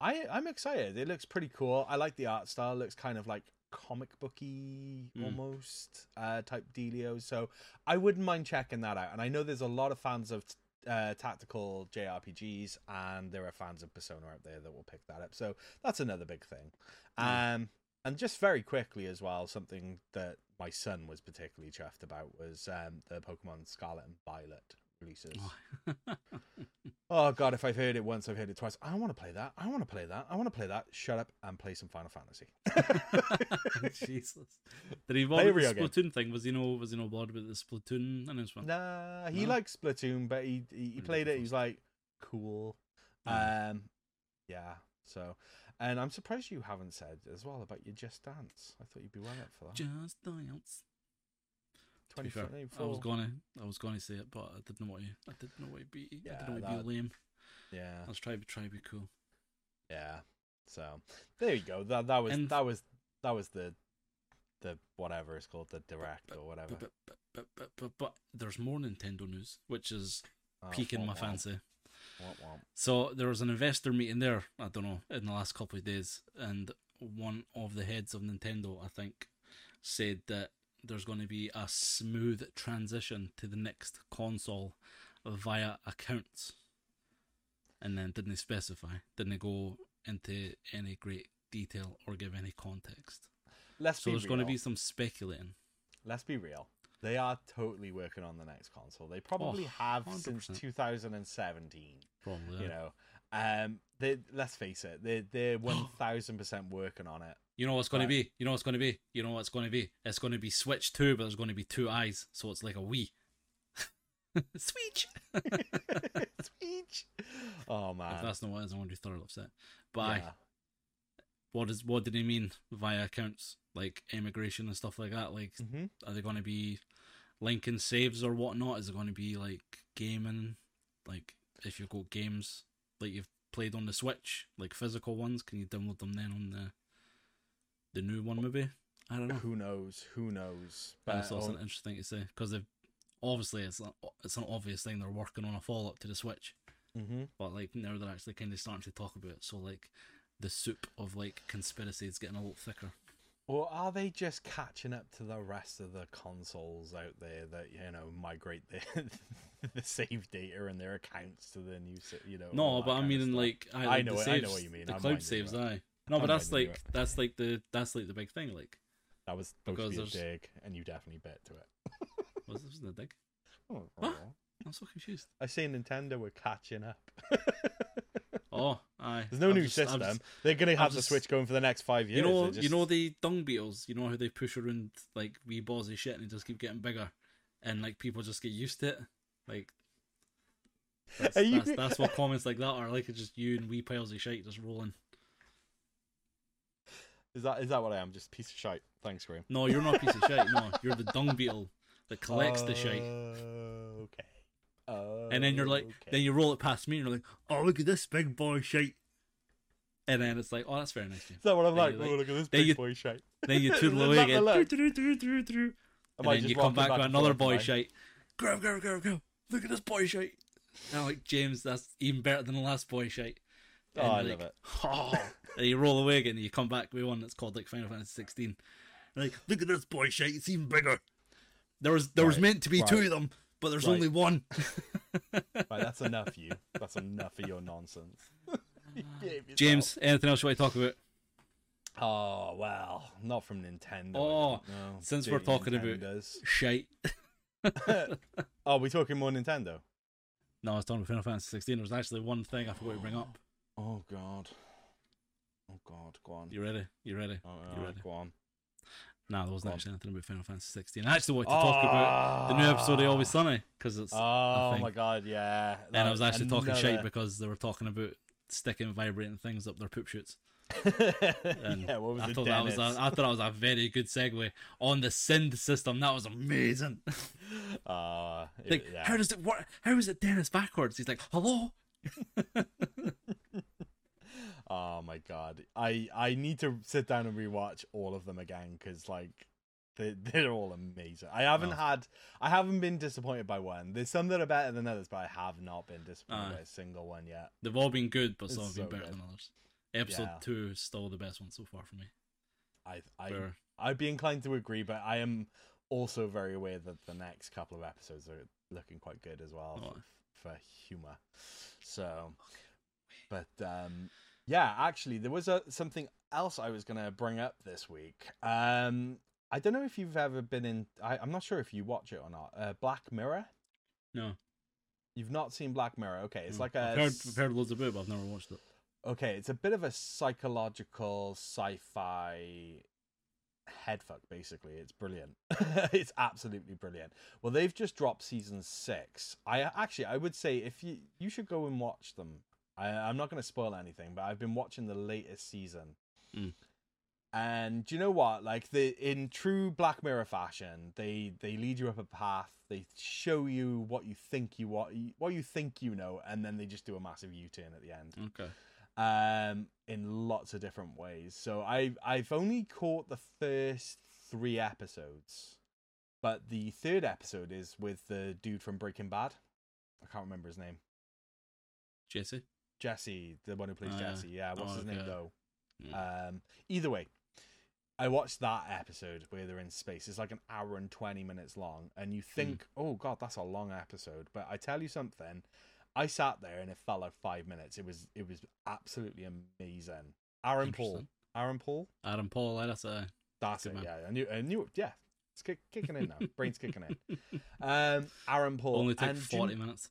I I'm excited. It looks pretty cool. I like the art style. It looks kind of like comic booky Mm. almost uh, type dealio. So I wouldn't mind checking that out. And I know there's a lot of fans of uh, tactical JRPGs, and there are fans of Persona out there that will pick that up. So that's another big thing. Yeah. Um, and just very quickly as well, something that my son was particularly chuffed about was um, the Pokemon Scarlet and Violet releases. Oh god, if I've heard it once, I've heard it twice. I want to play that. I want to play that. I want to play that. Shut up and play some Final Fantasy. Jesus. Did he want the real game. Splatoon thing? Was he no was he no bothered with the Splatoon announcement? Nah, he No? likes Splatoon, but he he, he played it. He was like, cool. Mm. Um, yeah. So, and I'm surprised you haven't said as well about your Just Dance. I thought you'd be well up for that. Just dance. To be fair, 2024. I was gonna I was gonna say it, but I didn't want you. I didn't know it'd be. I didn't know that- it'd be lame. Yeah, I was trying to try to be cool. yeah. So there you go. That that was And- that was that was the the whatever it's called, the direct or whatever. But, but, but, but, but, but there's more Nintendo news, which is Oh, piquing my womp, fancy. womp womp. So there was an investor meeting there. I don't know in the last couple of days, and one of the heads of Nintendo, I think, said that there's going to be a smooth transition to the next console via accounts, and then didn't they specify, didn't they go into any great detail or give any context. Let's So be there's going to be some speculating. Let's be real. They are totally working on the next console. They probably Oh, have since 100%. 2017. Probably, You know, um, they let's face it, they they're 1000 percent working on it. You know what's going Right. to be? You know what's going to be? You know what's going to be? It's going to be Switch 2, but there's going to be two eyes, so it's like a Wii. Switch! Speech. Oh man. if that's not what it is, I'm going to be thoroughly upset. But aye, yeah. what is what did he mean via accounts? Like immigration and stuff like that? Like, hmm are they going to be linking saves or whatnot? Is it going to be like gaming? Like, if you've got games like you've played on the Switch, like physical ones, can you download them then on the the new one maybe? I don't know. Who knows? Who knows? But it's also oh, an interesting to say because they've obviously it's an, it's an obvious thing they're working on a follow up to the Switch, mhm. but like now they're actually kind of starting to talk about it. So like the soup of like conspiracy is getting a little thicker. Or are they just catching up to the rest of the consoles out there that you know migrate the the save data and their accounts to the new, you know? No, but I mean like I, I know I know what you mean. The I'm cloud saves, aye. No, but that's like that's like the that's like the big thing. Like that was supposed because to be a there's- dig, and you definitely bit to it. was this the dig? Oh, What? I'm so confused. I say Nintendo were catching up. Oh, aye. There's no I'm new just- system. just- They're gonna I'm have the just- Switch going for the next five years. You know, you know the dung beetles. You know how they push around like wee balls of shit and they just keep getting bigger, and like people just get used to it. Like that's, you- that's, that's what comments like that are. Like it's just you and wee piles of shit just rolling. Is that is that what I am? Just a piece of shite. Thanks, Graham. No, you're not a piece of shit. No, you're the dung beetle that collects the shite. Oh, Okay. Oh, And then you're like, okay. then you roll it past me, and you're like, "Oh, look at this big boy shite." And then it's like, "Oh, that's very nice." James. Is that what I'm then like? Oh, look at this big you- boy shite. Then you toodle away again, and then you come walking back with another boy shite. Grab, grab, grab, grab. Look at this boy shite. And I'm like, James, that's even better than the last boy shite. Oh, And I like, love it. Oh, and you roll away again and you come back with one that's called like Final Fantasy 16. Like, look at this boy shite, it's even bigger. There was there was meant to be two of them, but there's right. only one. Right, that's enough, you. That's enough of your nonsense. You James, anything else you want to talk about? Oh well, not from Nintendo. Oh, don't since we're Dirty talking about- Nintendos. Shite. oh, we talking more Nintendo? No, I was talking about Final Fantasy 16. There's actually one thing I forgot to bring up. Oh God. Oh God, go on. You ready? You ready? Oh, you oh, ready? Go on. No, there wasn't Go on. actually anything about Final Fantasy 16. I actually wanted to talk about the new episode of Always Sunny because it's Oh my God, yeah. and I was actually talking shite another- because they were talking about sticking vibrating things up their poop shoots. Yeah, what was I thought that was a, Dennis? I thought that was a very good segue on the Sind system. That was amazing. Uh, like, yeah. how does it work? How is it Dennis backwards? He's like, hello, oh my god, I I need to sit down and rewatch all of them again because like they they're all amazing. I haven't Oh. had I haven't been disappointed by one. There's some that are better than others, but I have not been disappointed Aye. by a single one yet. They've all been good, but some It's have been so better good. than others. Episode Yeah. two is still the best one so far for me. I I Where- I'd be inclined to agree, but I am also very aware that the next couple of episodes are looking quite good as well Oh. for, for humor. So, but um, yeah, actually, there was a something else I was gonna bring up this week. Um, I don't know if you've ever been in. I, I'm not sure if you watch it or not. Uh, Black Mirror. no, You've not seen Black Mirror? Okay, it's no. like a I've heard, I've heard loads about it, but I've never watched it. okay, it's a bit of a psychological sci-fi headfuck. Basically, it's brilliant. it's absolutely brilliant. Well, they've just dropped season six. I actually, I would say if you you should go and watch them. I, I'm not going to spoil anything, but I've been watching the latest season. Mm. And do you know what? Like the in true Black Mirror fashion, they they lead you up a path. They show you what you think you what what you think you know, and then they just do a massive U-turn at the end Okay. um in lots of different ways so i've i've only caught the first three episodes but the third episode is with the dude from breaking bad i can't remember his name Jesse. Jesse the one who plays Oh, jesse. Yeah what's Oh, his name though? Mm. um either way i watched that episode where they're in space. It's like an hour and 20 minutes long and you think oh god that's a long episode. But i tell you something i sat there and it felt like five minutes. It was it was absolutely amazing. Aaron paul. Aaron paul? Adam Paul, that's a that's it man. yeah. I knew i knew yeah it's kick, kicking in now. Brain's kicking in. Um aaron paul only took do you- forty minutes.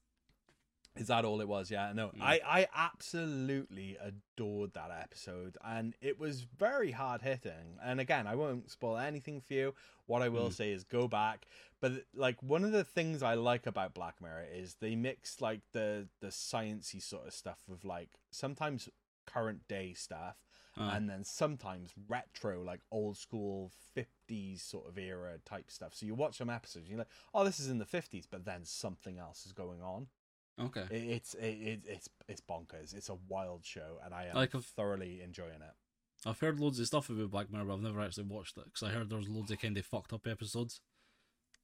Is that all it was? Yeah, no. Mm. I I absolutely adored that episode, and it was very hard hitting. And again, I won't spoil anything for you. What I will Mm. say is go back. But like one of the things I like about Black Mirror is they mix like the the sciency sort of stuff with like sometimes current day stuff Aye. and then sometimes retro, like old school 50s sort of era type stuff. So you watch some episodes, and you're like, oh, this is in the 50s, but then something else is going on. Okay. It, it's it, it, it's it's bonkers. It's a wild show, and I am Like a- thoroughly enjoying it. I've heard loads of stuff about Black Mirror, but I've never actually watched it because I heard there was loads of kind of fucked up episodes.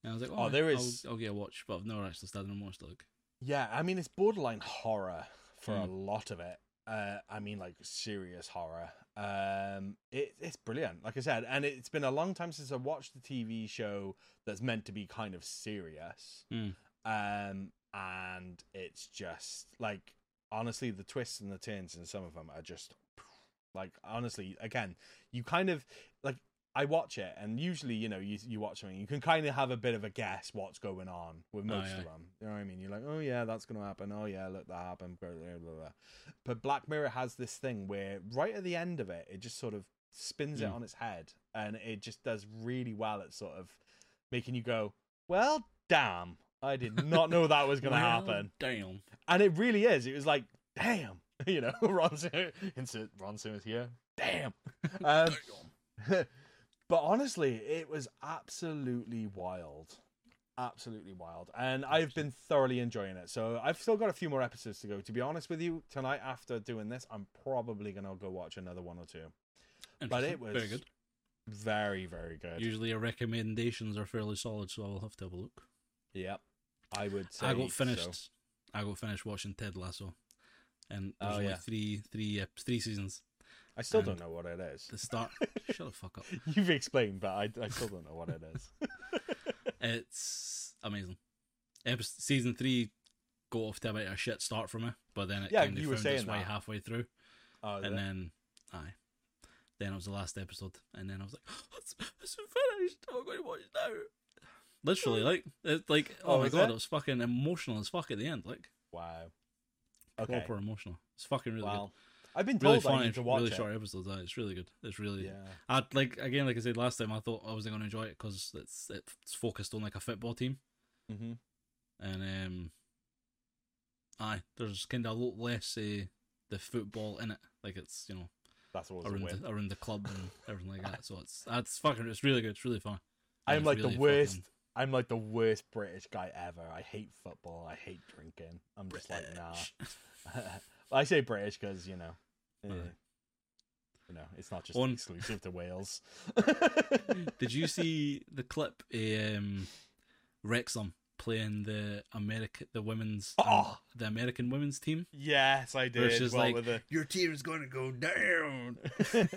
And I was like, Oh, oh, there I'll- is- I'll, get a watch, but I've never actually started and watched it. Like, Yeah, I mean it's borderline horror for a Hmm. lot of it. Uh, I mean like serious horror. Um, it it's brilliant, like I said, and it's been a long time since I watched the TV show that's meant to be kind of serious. Hmm. Um, and it's just like honestly, the twists and the turns in some of them are just like honestly, again, you kind of like I watch it, and usually, you know, you you watch something, you can kind of have a bit of a guess what's going on with Oh, most yeah. of them. You know what I mean? You're like, oh yeah, that's going to happen. Oh yeah, look that happened. Blah, blah, blah. But Black Mirror has this thing where right at the end of it, it just sort of spins it Mm. on its head, and it just does really well at sort of making you go, well, damn. I did not know that was going to well, happen, Damn. and it really is. It was like, damn, you know, Ron Simmons, insert Ron Simmons here, damn. Um, but honestly, it was absolutely wild. Absolutely wild. And I've been thoroughly enjoying it. So I've still got a few more episodes to go. To be honest with you, tonight after doing this, I'm probably going to go watch another one or two. But it was very good. very, very good. Usually, your recommendations are fairly solid, so I'll have to have a look. Yep. I would say. I got finished. so. I got finished watching Ted Lasso, and there's Oh, only yeah. three, three, ep- three seasons. I still and don't know what it is. The start. shut the fuck up. You've explained, but I, I still don't know what it is. It's amazing. Episode, season three got off to a bit of a shit start for me, but then it Yeah, kind of found its way halfway through, Oh, and then aye, then it was the last episode, and then I was like, it's, it's finished. I'm going to watch it now. Literally, like, it's like, oh, Oh, my god, it? it was fucking emotional as fuck at the end, like, wow. Okay. proper emotional. It's fucking really well, I've been good. Really told I funny, need to watch really it. short episodes. aye, It's really good. It's really. Yeah. I like again, like I said last time, I thought I wasn't going to enjoy it because it's it's focused on like a football team. Mm-hmm. and um, aye, there's kind of a lot less uh, the football in it. Like it's you know That's what a around the, around the club and everything like that. So it's that's fucking. It's really good. It's really fun. I'm like really the worst. I'm like the worst British guy ever. I hate football. I hate drinking. I'm just like nah. I say British because you know, eh, you know, it's not just On- exclusive to Wales. Did you see the clip? Um, Wrexham playing the America, the women's, um, Oh. the American women's team. Yes, I did. just well, like the... your team's going to go down, and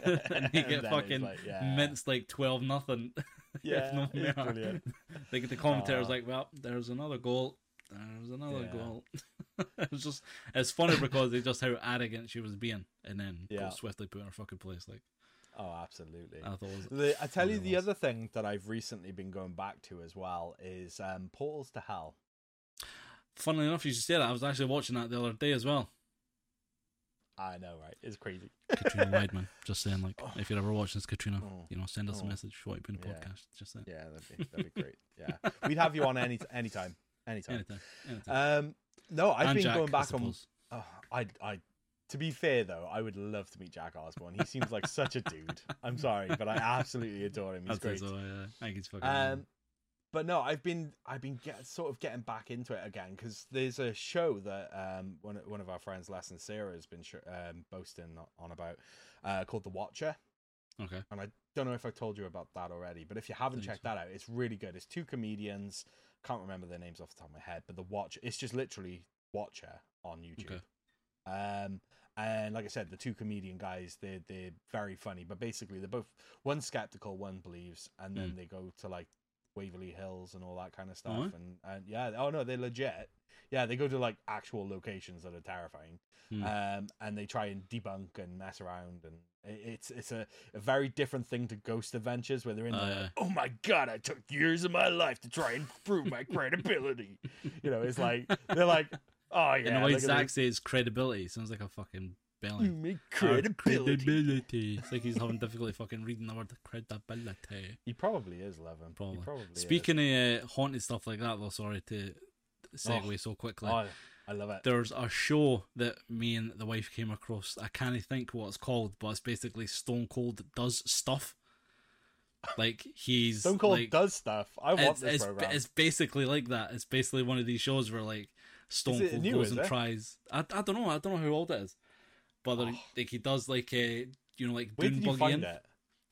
they And get it's fucking like, yeah. minced like twelve nothing. Yeah, it's brilliant. Like the commentator's Aw. like, well, there's another goal. There's another Yeah. goal. it's just it's funny because they just how arrogant she was being, and then Yeah. swiftly put in her fucking place. Like Oh, absolutely. I thought, was, The, I tell you, the was. other thing that I've recently been going back to as well is um, Portals to Hell. funnily enough, you should say that. I was actually watching that the other day as well. I know, right? It's crazy. Katrina Weidman, just saying, like, if you're ever watching this, Katrina, Oh. you know, send us a Oh. message you want to be Yeah. podcast. Just saying. Yeah, that'd be that'd be great. Yeah, we'd have you on any anytime, anytime. Anytime. Anytime. Um, no, I've and been Jack, going I back on. Oh, I, I. To be fair though, I would love to meet Jack Osbourne. He seems like such a dude. I'm sorry, but I absolutely adore him. He's I'd great. so, yeah. I think he's fucking. Um, but no, I've been I've been get, sort of getting back into it again because there's a show that um one one of our friends, Les and Sarah, has been sh- um, boasting on about uh, called The Watcher, okay. and I don't know if I told you about that already, but if you haven't checked so. that out, it's really good. It's two comedians, can't remember their names off the top of my head, but The Watcher. it's just literally Watcher on YouTube. Okay. Um, and like I said, the two comedian guys, they're they're very funny, but basically they're both one skeptical, one believes, and then Mm. they go to like Waverly Hills and all that kind of stuff. Oh? And and yeah, oh no, they're legit. Yeah, they go to like actual locations that are terrifying, Hmm. um, and they try and debunk and mess around, and it- it's it's a, a very different thing to Ghost Adventures where they're in Oh, there. like, oh my god, I took years of my life to try and prove my credibility. you know, it's like they're like, oh yeah, and the way Zak says credibility sounds like a fucking you make Our credibility. credibility. It's like he's having difficulty fucking reading the word credibility. He probably is, Levin. Probably. He probably is. Speaking of uh, haunted stuff like that, though, sorry to segue so quickly. oh, I love it. There's a show that me and the wife came across. I can't think what it's called, but it's basically Stone Cold does stuff. Like he's Stone Cold like, does stuff. I want it's, this it's, program. it's basically like that. It's basically one of these shows where like Stone Cold new, goes and it? tries. I, I don't know. I don't know how old it is, but ah. like, Oh. like he does like a you know like Where Dune did you find in. it?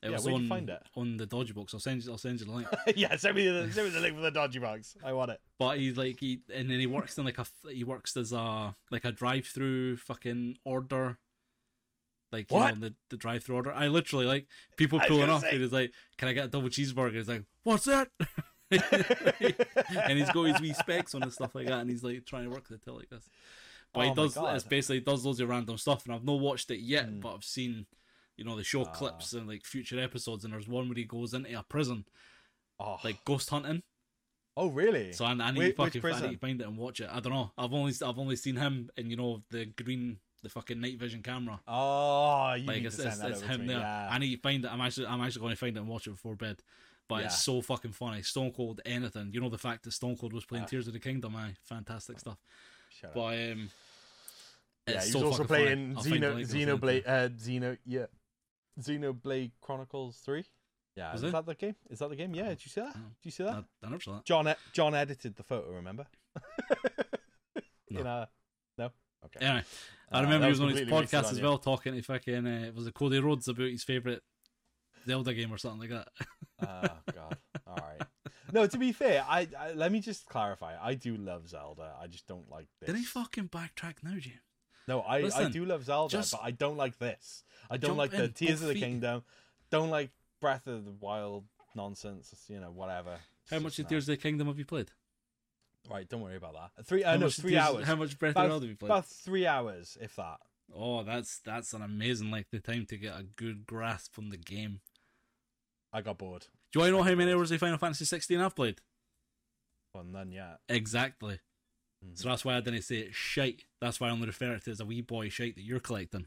It Yeah, was on you find it? on the dodgy box. I'll send you. I'll send you the link. yeah, send me the send me the link for the dodgy box. I want it. But he's like he and then he works in like a he works as a like a drive through fucking order. Like you know the, the drive through order. I literally like people pulling up say- and he's like, Can I get a double cheeseburger? He's like, What's that? and he's got his wee specs on and stuff like that and he's like trying to work the till like this. But Oh he does it's basically does loads of random stuff and I've not watched it yet, Hmm. but I've seen you know, they show Ah. clips and like future episodes and there's one where he goes into a prison, Oh, like ghost hunting. oh really? So I, I need to fucking I need to find it and watch it. I don't know. I've only I've only seen him in you know the green the fucking night vision camera. oh, you like need it's, to send it's, that it's over to him there. Yeah. I need to find it. I'm actually I'm actually going to find it and watch it before bed. But Yeah. it's so fucking funny. Stone Cold anything. You know the fact that Stone Cold was playing Ah. Tears of the Kingdom. I fantastic stuff. Shut. But um, yeah, he was also playing funny. I'll find the Xeno link, I'll send it to you. Xenoblade uh Xeno yeah. Xenoblade Chronicles 3. Yeah, Was is it? that the game? Is that the game? Yeah, did you see that? No. Did you see that? I, I never saw that. John John edited the photo, remember? No. In a, no? Okay. Anyway, I Uh, remember that he was was on his podcast on as well, talking to fucking uh, it was it Cody Rhodes about his favorite Zelda game or something like that. oh god. All right. No, to be fair, I, I let me just clarify. I do love Zelda. I just don't like this. Did he fucking backtrack now, James? No, I, I do love Zelda, just but I don't like this. I don't like the in, Tears of the feet. Kingdom. Don't like Breath of the Wild nonsense. You know, whatever. It's How much of Tears of the Kingdom have you played? Right, don't worry about that. Three. Uh, no, three Tears- hours. How much Breath of the Wild have you played? about three hours, if that. Oh, that's that's an amazing like the time to get a good grasp on the game. I got bored. Do you want to know how many hours of Final Fantasy 16 I've played? Well, none yet. Exactly. Mhm. So that's why I didn't say it's shite. That's why I only refer to it as a wee boy shite that you're collecting.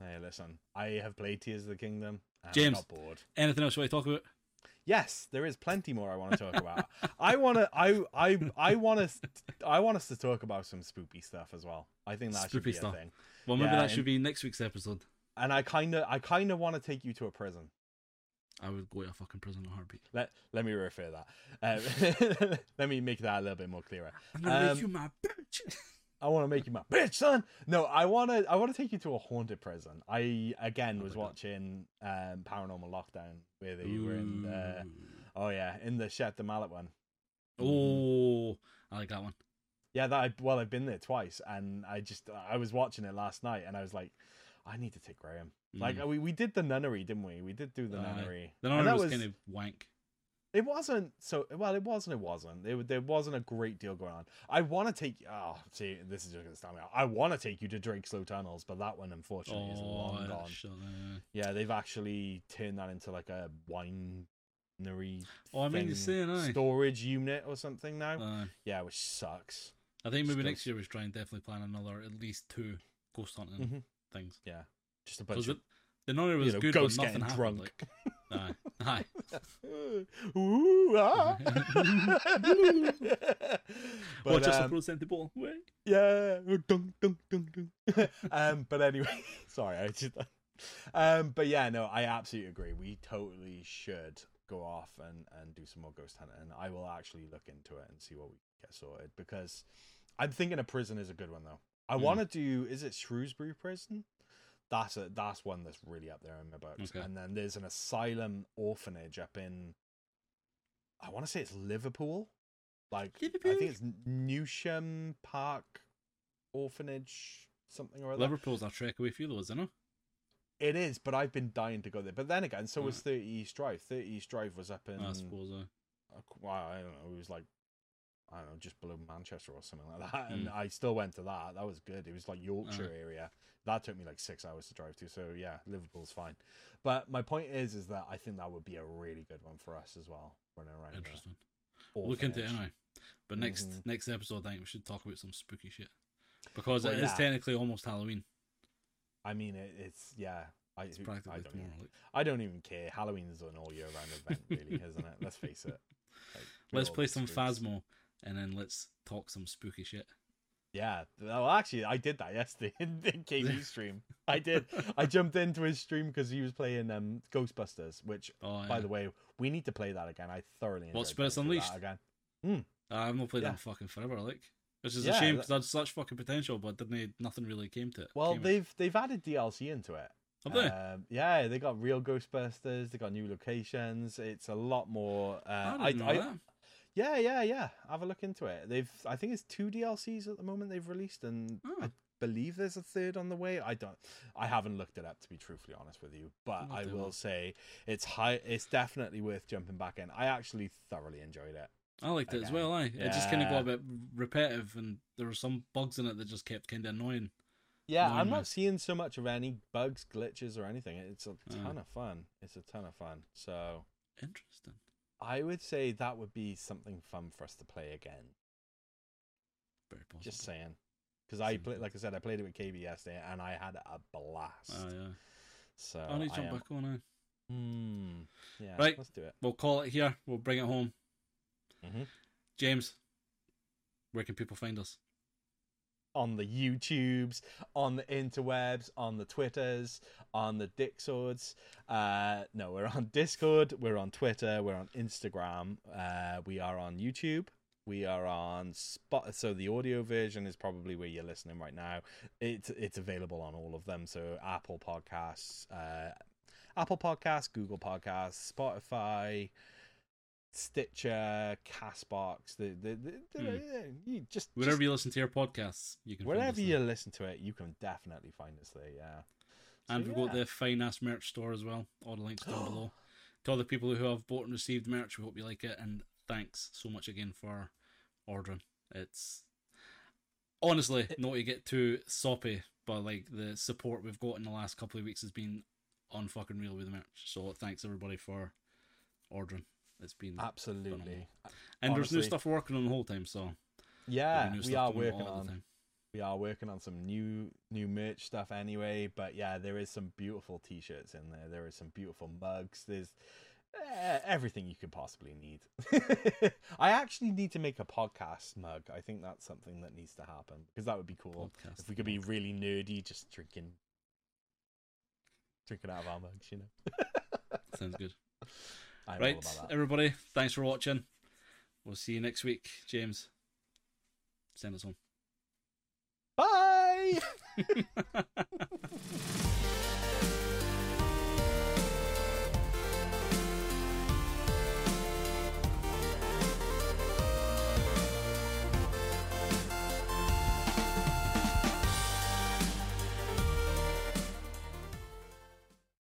Hey, listen. I have played Tears of the Kingdom. And James. I got bored. Anything else you want to talk about? Yes, there is plenty more I want to talk about. I want to. I I I want us. I want us to talk about some spoopy stuff as well. I think that should be stuff. a thing. Well, maybe Yeah, that should and- be next week's episode. And I kind of, I kind of want to take you to a prison. I would go to a fucking prison in a heartbeat. Let let me refer that. Um, let me make that a little bit more clearer. I'm gonna Um, make you my bitch. I want to make you my bitch, son. No, I want to. I want to take you to a haunted prison. I again Oh was God. watching um, Paranormal Lockdown where they were in. Uh, oh yeah, in the Shepton Mallet one. Oh, I like that one. Yeah, that. I, well, I've been there twice, and I just I was watching it last night, and I was like, I need to take Graham. Like Mm. we we did the nunnery, didn't we? We did do the Aye. nunnery. the other that was, kind of wank. It wasn't so well. It wasn't. It wasn't. There, there wasn't a great deal going on. I want to take. Oh, see, this is just gonna stand me out. I want to take you to Drakelow Tunnels, but that one unfortunately is Oh, long yeah, gone. Yeah, they've actually turned that into like a winery. Oh, I mean, thing, saying, storage unit or something now. Uh, yeah, which sucks. I think maybe Still- next year we should try and definitely plan another at least two ghost hunting Mhm. Things. Yeah, just a bunch the, of the nunnery was you know, good, but nothing happened. drunk. Like, aye. Ooh, ah. But, Watch us um, approach the ball. Way. Yeah. Dunk, dunk, dunk, dunk. um, but anyway, sorry, I just. Um, but yeah, no, I absolutely agree. We totally should go off and and do some more ghost hunting. And I will actually look into it and see what we get sorted because I'm thinking a prison is a good one though. I Mm. want to do. Is it Shrewsbury Prison? That's a that's one that's really up there in my books. Okay. And then there's an asylum orphanage up in. I want to say it's Liverpool. Like I think it's Newsham Park Orphanage, something or other. Liverpool's a trek away for you, though, isn't it? It is, but I've been dying to go there. But then again, so was Thirty East Drive. Thirty East Drive was up in. I suppose. Uh, uh, well, I don't know. It was like. I don't know, just below Manchester or something like that. And Mm. I still went to that. That was good. It was like Yorkshire area. That took me like six hours to drive to. So yeah, Liverpool's fine. But my point is, is that I think that would be a really good one for us as well. Running around. interesting. Look into it anyway. But next Mhm. next episode, I think we should talk about some spooky shit because Well, it is yeah. technically almost Halloween. I mean, it, it's yeah. I, It's I practically don't tomorrow. even, Like, I don't even care. Halloween is an all year round event, really, isn't it? Let's face it. Like, let's play some. Phasmo and then let's talk some spooky shit. Yeah. Well, actually, I did that yesterday in the KB stream. I did. I jumped into his stream because he was playing um Ghostbusters, which, Oh, by the way, we need to play that again. I thoroughly enjoyed What, Spirits that Unleashed? again. I've not played Yeah. that fucking forever. Like, which is Yeah, a shame that- because had such fucking potential, but didn't nothing really came to it. Well, they've they've added DLC into it. have they? Um, yeah, they got real Ghostbusters. They got new locations. It's a lot more. Uh, I didn't know I, that. Yeah, yeah, yeah. Have a look into it. They've, I think it's two DLCs at the moment they've released, and Oh. I believe there's a third on the way. I don't, I haven't looked it up to be truthfully honest with you, but I will that. say it's high. It's definitely worth jumping back in. I actually thoroughly enjoyed it. I liked it as again. well. Aye, it just kind of got a bit repetitive, and there were some bugs in it that just kept kind of annoying. Yeah, I'm no. not seeing so much of any bugs, glitches, or anything. It's a Uh. ton of fun. It's a ton of fun. So Interesting. I would say that would be something fun for us to play again. Very possible. Just saying. Because I played, like I said, I played it with KB yesterday, and I had a blast. Ah, yeah. So I need to jump am- back on. Aye. Hmm. Yeah. Right. Let's do it. We'll call it here. We'll bring it home. Mhm. James, where can people find us? On the YouTubes, on the interwebs, on the Twitters, on the Dick Swords. Uh, no, we're on Discord, we're on Twitter, we're on Instagram, uh, we are on YouTube. We are on Spot, so the audio version is probably where you're listening right now. It's it's available on all of them. So Apple Podcasts, uh, Apple Podcasts, Google Podcasts, Spotify, Stitcher, Castbox. The the, the, the hmm. you just Wherever just you listen to your podcasts, you can. find wherever you there. listen to it, you can definitely find us there. Yeah. So, and we've got the fine ass merch store as well. All the links down below. To all the people who have bought and received merch, we hope you like it, and thanks so much again for ordering. It's honestly not to get too soppy, but like the support we've got in the last couple of weeks has been unfucking real with the merch. So thanks everybody for ordering. It's been absolutely. phenomenal. and there's new stuff working on the whole time. So Yeah, there'll be new we are working on we are working on some new new merch stuff anyway. But yeah, there is some beautiful t-shirts in there. There is some beautiful mugs. There's eh, everything you could possibly need. I actually need to make a podcast mug. I think that's something that needs to happen because that would be cool. Podcast if we could be really nerdy, just drinking drinking out of our mugs, you know. Sounds good. I'm Right, everybody, thanks for watching. We'll see you next week. James, send us home. Bye.